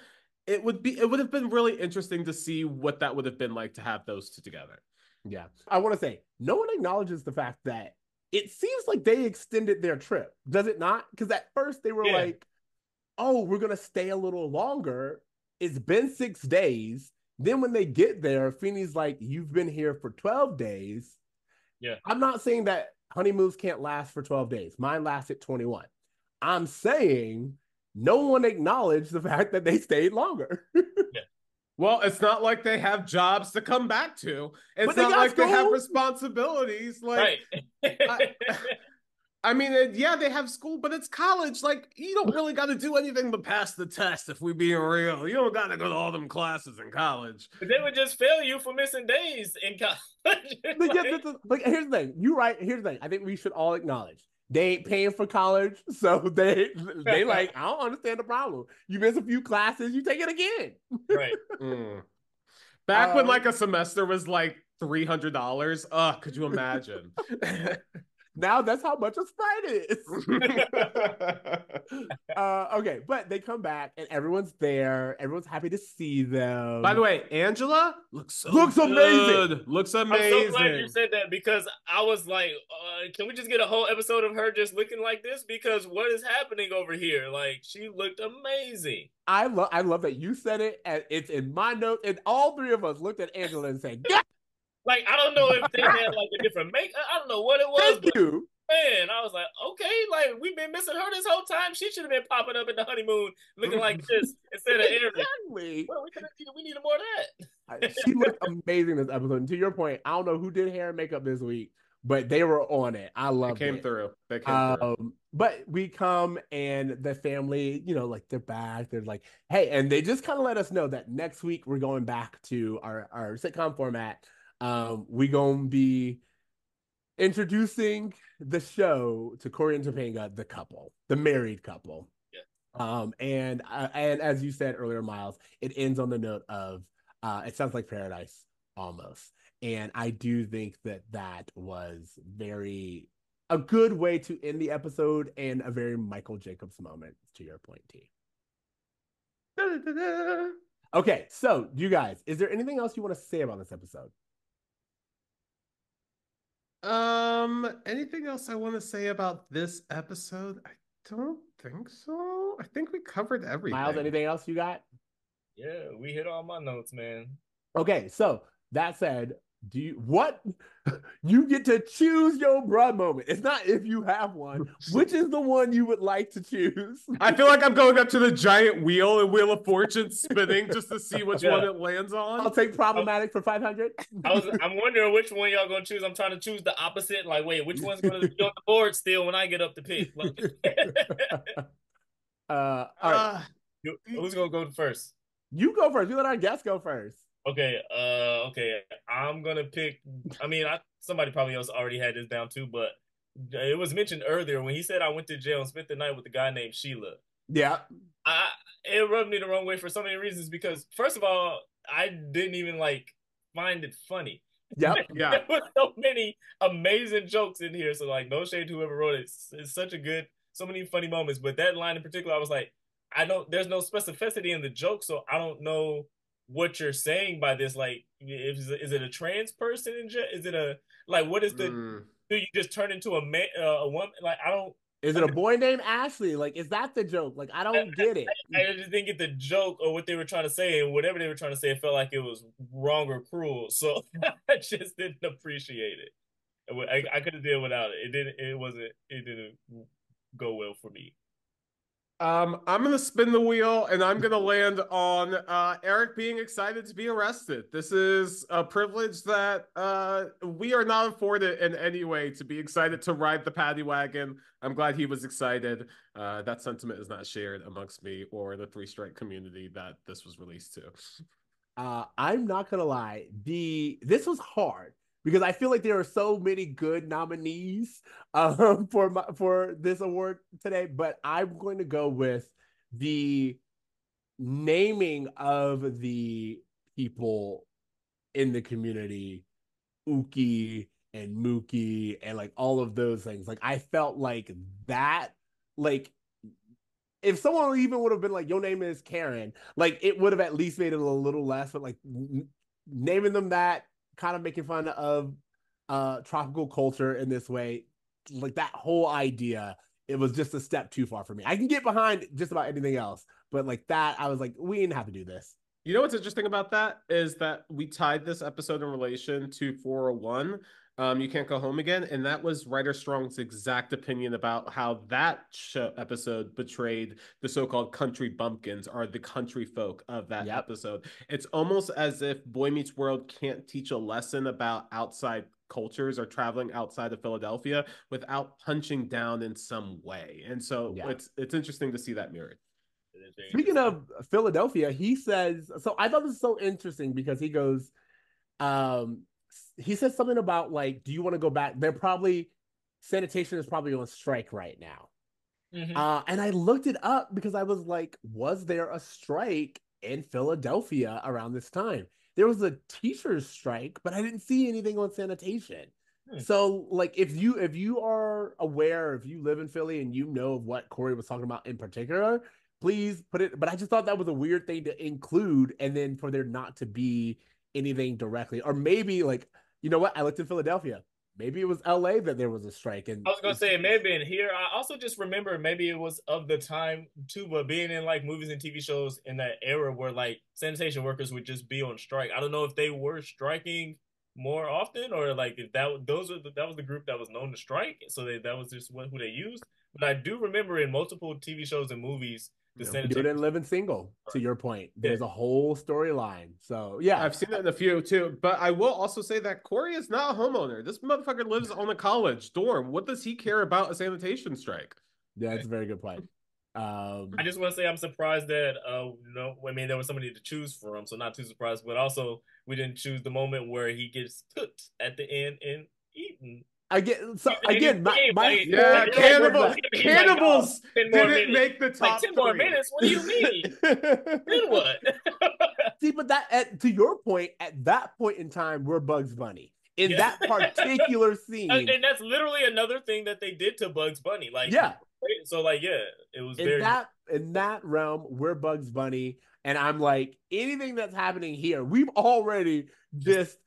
Speaker 3: it would be it would have been really interesting to see what that would have been like to have those two together.
Speaker 2: Yeah. I want to say, no one acknowledges the fact that it seems like they extended their trip, does it not? Because at first they were
Speaker 4: Yeah.
Speaker 2: like, oh, we're going to stay a little longer. It's been six days. Then when they get there, Feeny's like, you've been here for 12 days.
Speaker 4: Yeah.
Speaker 2: I'm not saying that honeymoons can't last for 12 days. Mine lasted 21. I'm saying no one acknowledged the fact that they stayed longer.
Speaker 3: Well, it's not like they have jobs to come back to. It's
Speaker 2: But
Speaker 3: not
Speaker 2: got
Speaker 3: like they have responsibilities. Like,
Speaker 4: right.
Speaker 3: I- I mean, yeah, they have school, but it's college. Like, you don't really got to do anything but pass the test. If we being real, you don't got to go to all them classes in college.
Speaker 4: But they would just fail you for missing days in college.
Speaker 2: But yeah, this is- like here's the thing. You right. Here's the thing. I think we should all acknowledge they ain't paying for college, so they they like I don't understand the problem. You miss a few classes, you take it again.
Speaker 4: right.
Speaker 3: Mm. Back when
Speaker 2: Um,
Speaker 3: like a semester was like three hundred dollars. Uh, could you imagine?
Speaker 2: Now that's how much a sprite is. uh, okay, but they come back and everyone's there. Everyone's happy to see them.
Speaker 3: By the way, Angela looks so
Speaker 2: Looks amazing.
Speaker 3: good. Looks
Speaker 4: I'm so glad you said that because I was like, uh, can we just get a whole episode of her just looking like this? Because what is happening over here? Like, she looked amazing.
Speaker 2: I love I love that you said it, and it's in my notes. And all three of us looked at Angela and said, "Yeah,
Speaker 4: Like, I don't know if they had like a different make. I don't know what it was,
Speaker 2: thank
Speaker 4: but
Speaker 2: you."
Speaker 4: man, I was like, okay, like we've been missing her this whole time. She should have been popping up in the honeymoon looking like this instead of Aaron.
Speaker 2: Exactly.
Speaker 4: Well, we, could we needed more of that.
Speaker 2: She looked amazing this episode. And to your point, I don't know who did hair and makeup this week, but they were on it. I
Speaker 3: They
Speaker 2: love
Speaker 3: came
Speaker 2: it.
Speaker 3: through. They came through.
Speaker 2: Um, but we come and the family, you know, like they're back. They're like, hey, and they just kind of let us know that next week we're going back to our our sitcom format. Um, we gonna be introducing the show to Cory and Topanga, the couple, the married couple.
Speaker 4: Yeah.
Speaker 2: Um, and uh, and as you said earlier, Myles, it ends on the note of uh, it sounds like paradise almost. And I do think that that was very a good way to end the episode and a very Michael Jacobs moment. To your point, T.
Speaker 3: Da-da-da-da.
Speaker 2: Okay, so you guys, is there anything else you want to say about this episode?
Speaker 3: Um, anything else I want to say about this episode? I don't think so. I think we covered everything.
Speaker 2: Myles, anything else you got?
Speaker 4: Yeah, we hit all my notes, man.
Speaker 2: Okay, so that said, do you what you get to choose your bruh moment? It's not if you have one. Which is the one you would like to choose?
Speaker 3: I feel like I'm going up to the giant wheel and Wheel of Fortune spinning just to see which
Speaker 4: Yeah.
Speaker 3: one it lands on.
Speaker 2: I'll take problematic for five hundred.
Speaker 4: I was I'm wondering which one y'all gonna choose. I'm trying to choose the opposite. Like, wait, which one's gonna be on the board still when I get up to pick? Like,
Speaker 2: Uh, all right,
Speaker 3: Uh,
Speaker 4: who's gonna go first?
Speaker 2: you go first. you let our guests go first.
Speaker 4: Okay, uh, okay. I'm gonna pick. I mean, I somebody probably else already had this down too, but it was mentioned earlier when he said I went to jail and spent the night with a guy named Sheila.
Speaker 2: Yeah,
Speaker 4: I it rubbed me the wrong way for so many reasons because first of all, I didn't even like find it funny.
Speaker 2: yep.
Speaker 3: yeah.
Speaker 4: There were so many amazing jokes in here. So like, no shade to whoever wrote it. It's, it's such a good, so many funny moments. But that line in particular, I was like, I don't. There's no specificity in the joke, so I don't know what you're saying by this. Like, if is it a trans person in jail? Is it a like? What is the?
Speaker 3: Mm.
Speaker 4: Do you just turn into a man, uh, a woman? Like, I don't.
Speaker 2: Is it a boy named Ashley? Like, is that the joke? Like, I don't get it.
Speaker 4: I just didn't get the joke or what they were trying to say, and whatever they were trying to say, it felt like it was wrong or cruel. So I just didn't appreciate it. It I, I could have did without it. It didn't. It wasn't. It didn't go well for me.
Speaker 3: Um, I'm gonna spin the wheel and I'm gonna land on uh, Eric being excited to be arrested. This is a privilege that uh, we are not afforded in any way to be excited to ride the paddy wagon. I'm glad he was excited. Uh, that sentiment is not shared amongst me or the three strike community that this was released to.
Speaker 2: Uh, I'm not gonna lie. The this was hard because I feel like there are so many good nominees um, for my, for this award today. But I'm going to go with the naming of the people in the community, Uki and Mookie, and like all of those things. Like I felt like that, like if someone even would have been like, "Your name is Karen," like it would have at least made it a little less. But like n- naming them that, kind of making fun of uh tropical culture in this way, like that whole idea, it was just a step too far for me. I can get behind just about anything else, but like that, I was like, we didn't have to do this.
Speaker 3: You know what's interesting about that is that we tied this episode in relation to 401. Um, you can't go home again, and that was Rider Strong's exact opinion about how that show episode betrayed the so-called country bumpkins or the country folk of that
Speaker 2: Yep.
Speaker 3: episode. It's almost as if Boy Meets World can't teach a lesson about outside cultures or traveling outside of Philadelphia without punching down in some way. And so
Speaker 2: Yeah.
Speaker 3: it's it's interesting to see that mirrored.
Speaker 4: It is very
Speaker 2: Speaking of Philadelphia, he says so. I thought this is so interesting because he goes, um, he says something about like, do you want to go back? They're probably sanitation is probably on strike right now.
Speaker 4: Mhm.
Speaker 2: Uh, and I looked it up because I was like, was there a strike in Philadelphia around this time? There was a teachers strike, but I didn't see anything on sanitation.
Speaker 4: Hmm.
Speaker 2: So, like, if you if you are aware, if you live in Philly and you know of what Cory was talking about in particular, please put it. But I just thought that was a weird thing to include, and then for there not to be anything directly, or maybe like, you know what? I looked in Philadelphia. Maybe it was L.A. that there was a strike, and
Speaker 4: I was gonna say it may have been here. I also just remember maybe it was of the time too, but being in like movies and TV shows in that era where like sanitation workers would just be on strike. I don't know if they were striking more often or like if that those were the, that was the group that was known to strike, so they, that was just what, who they used. But I do remember in multiple TV shows and movies the
Speaker 2: You know, we do it
Speaker 4: sanitation.
Speaker 2: in Living Single. To your point, there's a whole storyline. So yeah,
Speaker 3: I've seen that in a few too, but I will also say that Cory is not a homeowner. This motherfucker lives on a college dorm. What does he care about a sanitation strike?
Speaker 2: yeah, that's a very good point. Um,
Speaker 4: I just want to say I'm surprised that uh you know I mean there was somebody to choose from, so not too surprised, but also we didn't choose the moment where he gets cooked at the end and eaten.
Speaker 2: I get so again, my, my
Speaker 4: Like,
Speaker 3: Yeah,
Speaker 4: like,
Speaker 3: cannibals.
Speaker 4: like, like,
Speaker 3: Cannibals
Speaker 4: ten more
Speaker 3: didn't make the top
Speaker 4: Like ten more
Speaker 3: three.
Speaker 4: minutes? What do you mean? then what?
Speaker 2: See, but that at, to your point, at that point in time, we're Bugs Bunny in
Speaker 4: Yeah.
Speaker 2: that particular scene.
Speaker 4: and and that's literally another thing that they did to Bugs Bunny. Like
Speaker 2: yeah,
Speaker 4: so like yeah, it was
Speaker 2: in
Speaker 4: very
Speaker 2: that in that realm, we're Bugs Bunny, And I'm like, anything that's happening here, we've already just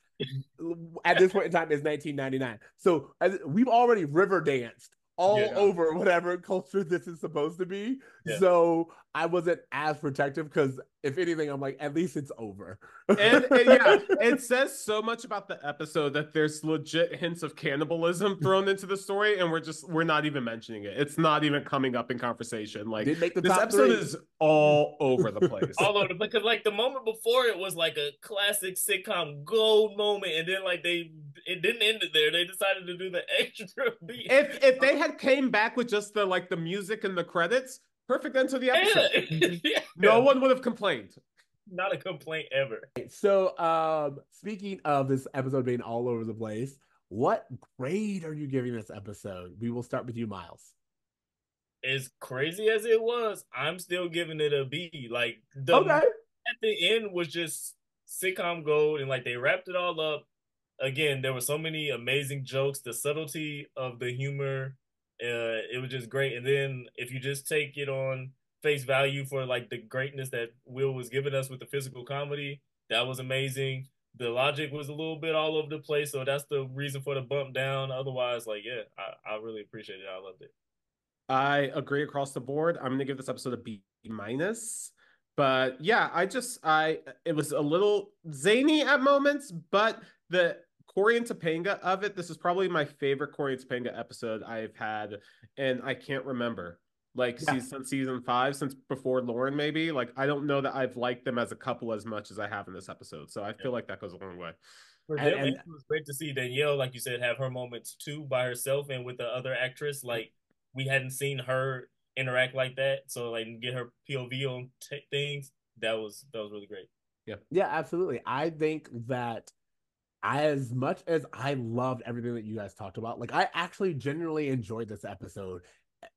Speaker 2: at this point in time is 1999. So as, we've already river danced all
Speaker 4: Yeah.
Speaker 2: over whatever culture this is supposed to be.
Speaker 4: Yeah.
Speaker 2: So I wasn't as protective because if anything, I'm like, at least it's over.
Speaker 3: and, and yeah, it says so much about the episode that there's legit hints of cannibalism thrown into the story, and we're just we're not even mentioning it. It's not even coming up in conversation. Like
Speaker 2: Did make the
Speaker 3: this episode
Speaker 2: three.
Speaker 3: is all over the place.
Speaker 4: all over the because like the moment before it was like a classic sitcom gold moment, and then like they it didn't end it there. They decided to do the extra beat.
Speaker 3: if if they had came back with just the like the music and the credits, perfect end to the episode.
Speaker 4: yeah. yeah.
Speaker 3: No one would have complained.
Speaker 4: not a complaint ever.
Speaker 2: So, um, speaking of this episode being all over the place, what grade are you giving this episode? We will start with you, Myles.
Speaker 4: As crazy as it was, I'm still giving it a B. Like the
Speaker 2: Okay.
Speaker 4: at the end was just sitcom gold, and like they wrapped it all up. Again, there were so many amazing jokes. The subtlety of the humor, uh, it was just great. And then if you just take it on face value for like the greatness that Will was giving us with the physical comedy, that was amazing. The logic was a little bit all over the place, so that's the reason for the bump down. Otherwise, like yeah, I, I really appreciate it. I loved it.
Speaker 3: I agree across the board. I'm gonna give this episode a B minus. But yeah, I just I it was a little zany at moments, but the Cory and Topanga of it, this is probably my favorite Cory and Topanga episode I've had, and I can't remember. Like
Speaker 2: Yeah.
Speaker 3: season season five, since before Lauren, maybe. Like I don't know that I've liked them as a couple as much as I have in this episode. So I feel like that goes a long way.
Speaker 4: For
Speaker 2: And- and-
Speaker 4: it was great to see Danielle, like you said, have her moments too by herself and with the other actress. Like we hadn't seen her interact like that, so like get her POV on t- things. That was that was really great.
Speaker 2: Yeah, yeah, absolutely. I think that as much as I loved everything that you guys talked about, like I actually genuinely enjoyed this episode.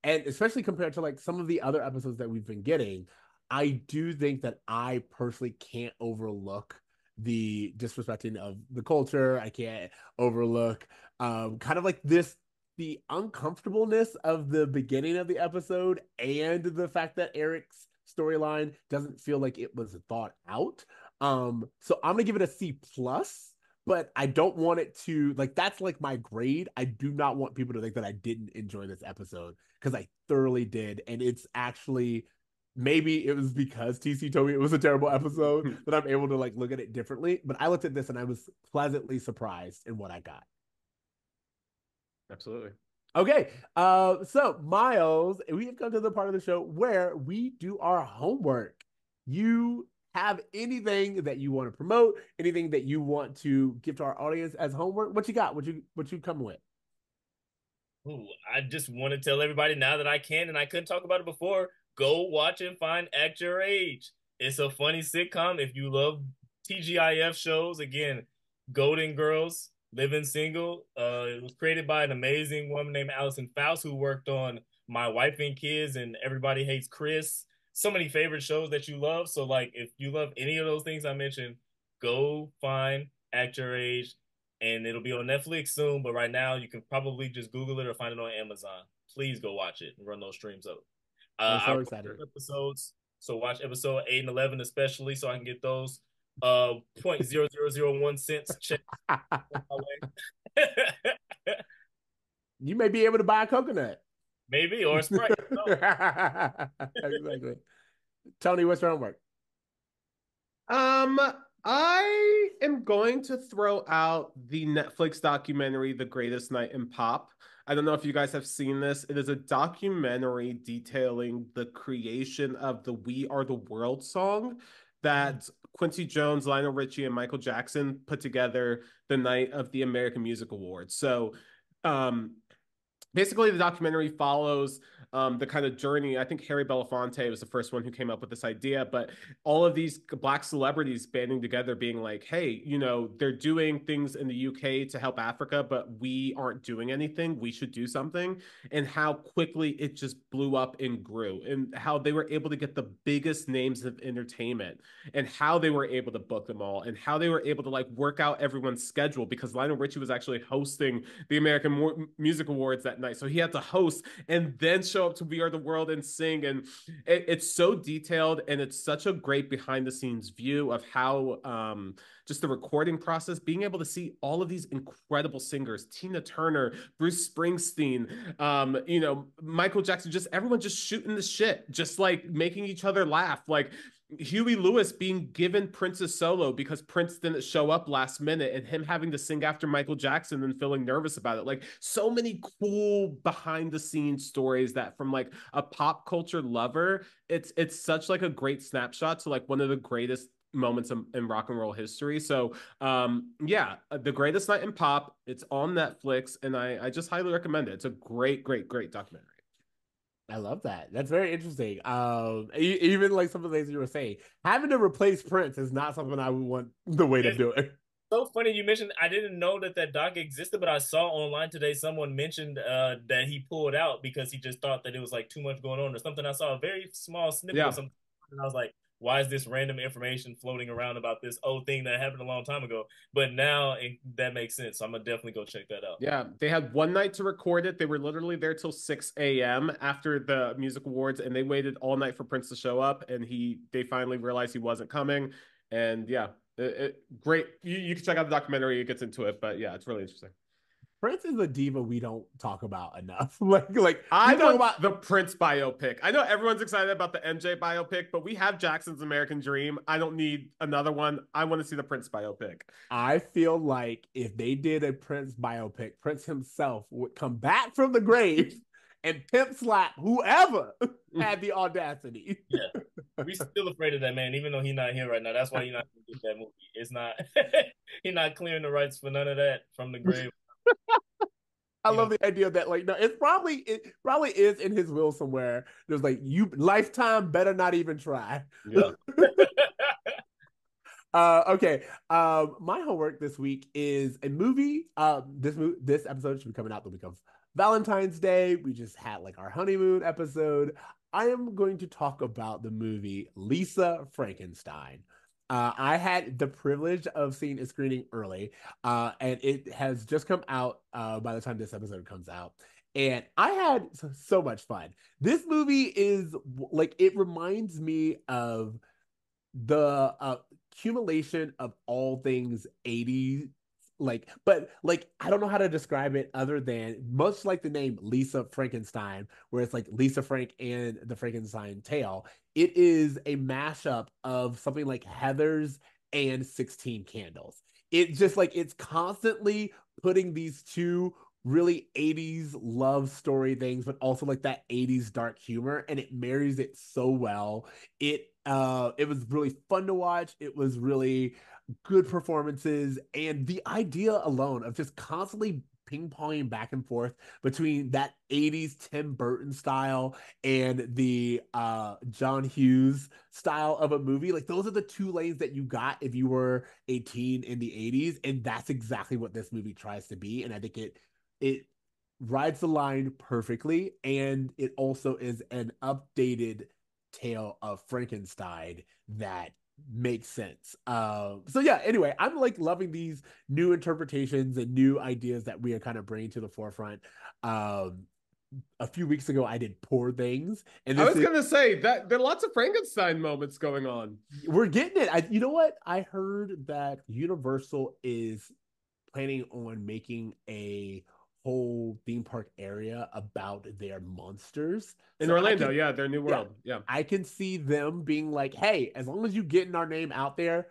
Speaker 2: And especially compared to like some of the other episodes that we've been getting, I do think that I personally can't overlook the disrespecting of the culture. I can't overlook um kind of like this the uncomfortableness of the beginning of the episode and the fact that Eric's storyline doesn't feel like it was thought out. Um, so I'm gonna give it a C plus, but I don't want it to like that's like my grade. I do not want people to think that I didn't enjoy this episode because I thoroughly did, and it's actually maybe it was because TC told me it was a terrible episode that I'm able to like look at it differently. But I looked at this and I was pleasantly surprised in what I got.
Speaker 3: Absolutely.
Speaker 2: Okay, uh, so Myles, we have come to the part of the show where we do our homework. You have anything that you want to promote, anything that you want to give to our audience as homework? What you got? What you what you come with?
Speaker 4: Ooh, I just want to tell everybody now that I can, and I couldn't talk about it before. Go watch and find Act Your Age. It's a funny sitcom. If you love TGIF shows, again, Golden Girls, Living Single. Uh, it was created by an amazing woman named Allison Faust who worked on My Wife and Kids and Everybody Hates Chris. So many favorite shows that you love. So, like, if you love any of those things I mentioned, go find Act Your Age and it'll be on Netflix soon. But right now, you can probably just Google it or find it on Amazon. Please go watch it and run those streams up. Uh,
Speaker 2: I'm so excited.
Speaker 4: episodes, so watch episode eight and eleven especially, so I can get those uh point zero zero zero one cents check
Speaker 2: you may be able to buy a coconut.
Speaker 4: Maybe or a Sprite. No.
Speaker 2: exactly. Tony, what's your homework?
Speaker 3: Um, I am going to throw out the Netflix documentary, The Greatest Night in Pop. I don't know if you guys have seen this. It is a documentary detailing the creation of the We Are the World song that Quincy Jones, Lionel Richie, and Michael Jackson put together the night of the American Music Awards. So, um, basically, the documentary follows um, the kind of journey. I think Harry Belafonte was the first one who came up with this idea, but all of these black celebrities banding together, being like, hey, you know, they're doing things in the UK to help Africa, but we aren't doing anything. We should do something. And how quickly it just blew up and grew, and how they were able to get the biggest names of entertainment, and how they were able to book them all, and how they were able to like work out everyone's schedule because Lionel Richie was actually hosting the American Mu- Music Awards that night. So he had to host and then show up to Are the World and sing. And it, it's so detailed and it's such a great behind the scenes view of how um, just the recording process, being able to see all of these incredible singers, Tina Turner, Bruce Springsteen, um, you know, Michael Jackson, just everyone just shooting the shit, just like making each other laugh. Like Huey Lewis being given Prince's solo because Prince didn't show up last minute and him having to sing after Michael Jackson and feeling nervous about it. Like so many cool behind the scenes stories that from like a pop culture lover, it's it's such like a great snapshot to like one of the greatest moments in, in rock and roll history. So um yeah, The Greatest Night in Pop, it's on Netflix and I I just highly recommend it. It's a great great great documentary.
Speaker 2: I love that. That's very interesting. Um, e- even like some of the things you were saying, having to replace Prince is not something I would want the way to do it.
Speaker 4: So funny you mentioned. I didn't know that that doc existed, but I saw online today someone mentioned uh, that he pulled out because he just thought that it was like too much going on or something. I saw a very small snippet
Speaker 3: Yeah.
Speaker 4: of something, and I was like, "Why is this random information floating around about this old thing that happened a long time ago?" But now it, that makes sense. So I'm gonna definitely go check that out.
Speaker 3: Yeah, they had one night to record it. They were literally there till 6 a.m. after the music awards, and they waited all night for Prince to show up. And he, they finally realized he wasn't coming. And yeah, it, it, great. You, you can check out the documentary. It gets into it, but yeah, it's really interesting.
Speaker 2: Prince is a diva we don't talk about enough. like, like
Speaker 3: I
Speaker 2: you talk about
Speaker 3: the Prince biopic. I know everyone's excited about the MJ biopic, but we have Jackson's American Dream. I don't need another one. I want to see the Prince biopic.
Speaker 2: I feel like if they did a Prince biopic, Prince himself would come back from the grave and pimp slap whoever had the audacity.
Speaker 4: yeah, We still afraid of that man, even though he's not here right now. That's why he's not gonna get that movie. It's not. he's not clearing the rights for none of that from the grave.
Speaker 2: I
Speaker 4: Yeah.
Speaker 2: love the idea that like no, it's probably it probably is in his will somewhere. There's like you lifetime better not even try.
Speaker 3: Yeah.
Speaker 2: Uh, okay. Um, my homework this week is a movie. Um, this mo- this episode should be coming out the week of Valentine's Day. We just had like our honeymoon episode. I am going to talk about the movie Lisa Frankenstein. Uh, I had the privilege of seeing a screening early, uh, and it has just come out uh, by the time this episode comes out. And I had so, much fun. This movie is like, it reminds me of the uh, accumulation of all things 80s like but like i don't know how to describe it other than much like the name lisa frankenstein where it's like lisa frank and the frankenstein tale. It is a mashup of something like heathers and 16 candles. It just like it's constantly putting these two really 80s love story things but also like that 80s dark humor and it marries it so well. It uh it was really fun to watch. It was really good performances and the idea alone of just constantly ping-ponging back and forth between that 80s Tim Burton style and the uh John Hughes style of a movie like those are the two lanes that you got if you were a teen in the 80s and that's exactly what this movie tries to be and I think it it rides the line perfectly and it also is an updated tale of Frankenstein that makes sense. Um, so yeah, anyway, I'm like loving these new interpretations and new ideas that we are kind of bringing to the forefront. Um, a few weeks ago, I did Poor Things, and
Speaker 3: I was
Speaker 2: is,
Speaker 3: gonna say that there are lots of Frankenstein moments going on.
Speaker 2: we're getting it. I, you know what? I heard that Universal is planning on making a whole theme park area about their monsters
Speaker 3: In
Speaker 2: So
Speaker 3: Orlando,
Speaker 2: can-
Speaker 3: yeah, their new world. Yeah.
Speaker 2: I can see them being like, hey, as long as you getting our name out there,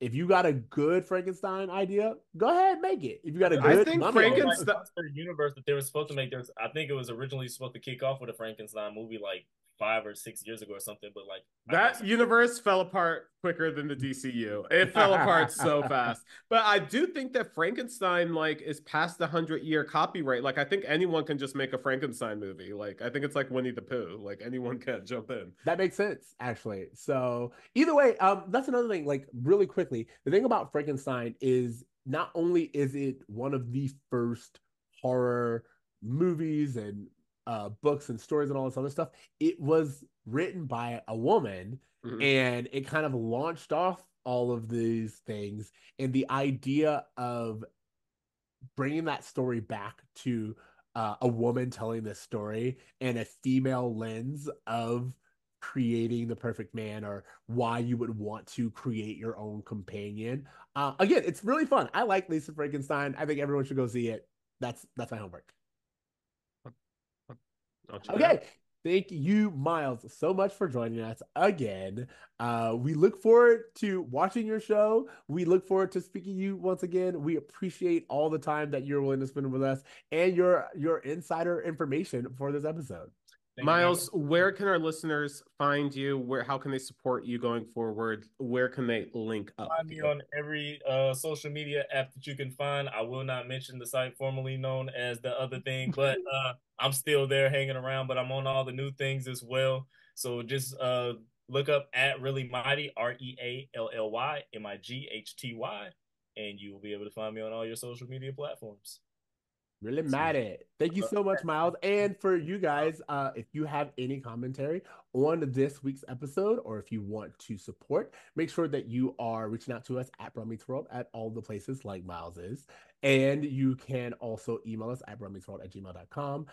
Speaker 2: if you got a good Frankenstein idea, go ahead make it. If you got a good I
Speaker 3: think
Speaker 2: mummy
Speaker 3: Franken-
Speaker 2: idea-
Speaker 4: Like,
Speaker 3: Frankenstein-
Speaker 4: universe that they were supposed to make. There's, I think it was originally supposed to kick off with a Frankenstein movie like five or six years ago or something. But like
Speaker 3: That universe fell apart quicker than the DCU. It fell apart so fast. But I do think that Frankenstein like is past the hundred year copyright. Like I think anyone can just make a Frankenstein movie. Like I think it's like Winnie the Pooh. Like anyone can jump in.
Speaker 2: That makes sense, actually. So either way, um, that's another thing. Like really quickly, the thing about Frankenstein is not only is it one of the first horror movies and uh, books and stories and all this other stuff, it was written by a woman,
Speaker 3: Mhm.
Speaker 2: and it kind of launched off all of these things. And the idea of bringing that story back to uh, a woman telling this story and a female lens of creating the perfect man or why you would want to create your own companion. Uh, again, it's really fun. I like Lisa Frankenstein. I think everyone should go see it. That's that's my homework.
Speaker 3: I'll check it out.
Speaker 2: Okay. Thank you, Myles, so much for joining us again. Uh, we look forward to watching your show. We look forward to speaking to you once again. We appreciate all the time that you're willing to spend with us and your your insider information for this episode.
Speaker 4: Thank you
Speaker 3: Myles, where can our listeners find you? Where how can they support you going forward? Where can they link up?
Speaker 4: Find me on every uh, social media app that you can find. I will not mention the site formerly known as the other thing, but uh, I'm still there hanging around. But I'm on all the new things as well. So just uh, look up at really mighty R E A L L Y M I G H T Y, and you will be able to find me on all your social media platforms.
Speaker 2: Really mad at. Thank you so much, Myles. And for you guys, uh, if you have any commentary on this week's episode, or if you want to support, make sure that you are reaching out to us at Bruh Meets World at all the places like Myles is. And you can also email us at bruhmeetsworld at gmail.com.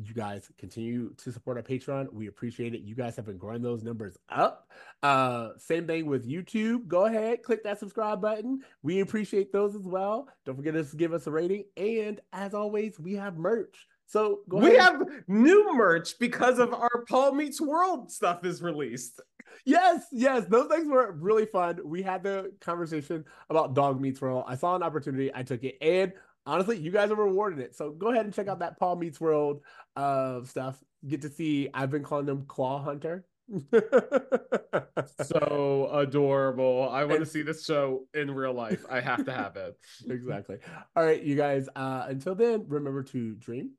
Speaker 2: You guys continue to support our Patreon. We appreciate it. You guys have been growing those numbers up. Uh, same thing with YouTube. Go ahead, click that subscribe button. We appreciate those as well. Don't forget to give us a rating. And as always, we have merch. So go
Speaker 3: We have new merch because of our Paul Meets World stuff is released.
Speaker 2: Yes, yes, those things were really fun. We had the conversation about Dog Meets World. I saw an opportunity, I took it, and honestly, you guys are rewarding it. So go ahead and check out that Paul Meets World uh stuff. Get to see. I've been calling them Claw Hunter.
Speaker 3: So adorable. I want to see this show in real life. I have to have it.
Speaker 2: exactly. All right, you guys. Uh, until then, remember to dream.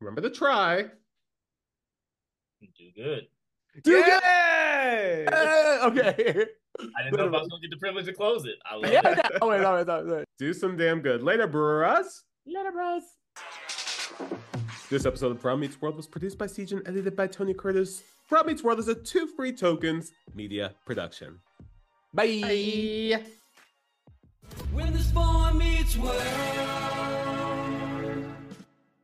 Speaker 3: Remember to try.
Speaker 4: Do good.
Speaker 2: Do good.
Speaker 3: Yay!
Speaker 2: Uh, okay.
Speaker 4: I didn't know if I was gonna get the privilege to close it. I love
Speaker 2: yeah.
Speaker 4: it.
Speaker 2: yeah. Oh wait, no, wait, no, no.
Speaker 3: Do some damn good. Later, bros.
Speaker 2: Later, bros.
Speaker 3: This episode of Bruh Meets World was produced by Ceej and edited by Tony Curtis. Bruh Meets World is a two free tokens media production.
Speaker 2: Bye.
Speaker 1: When the spawn meets world.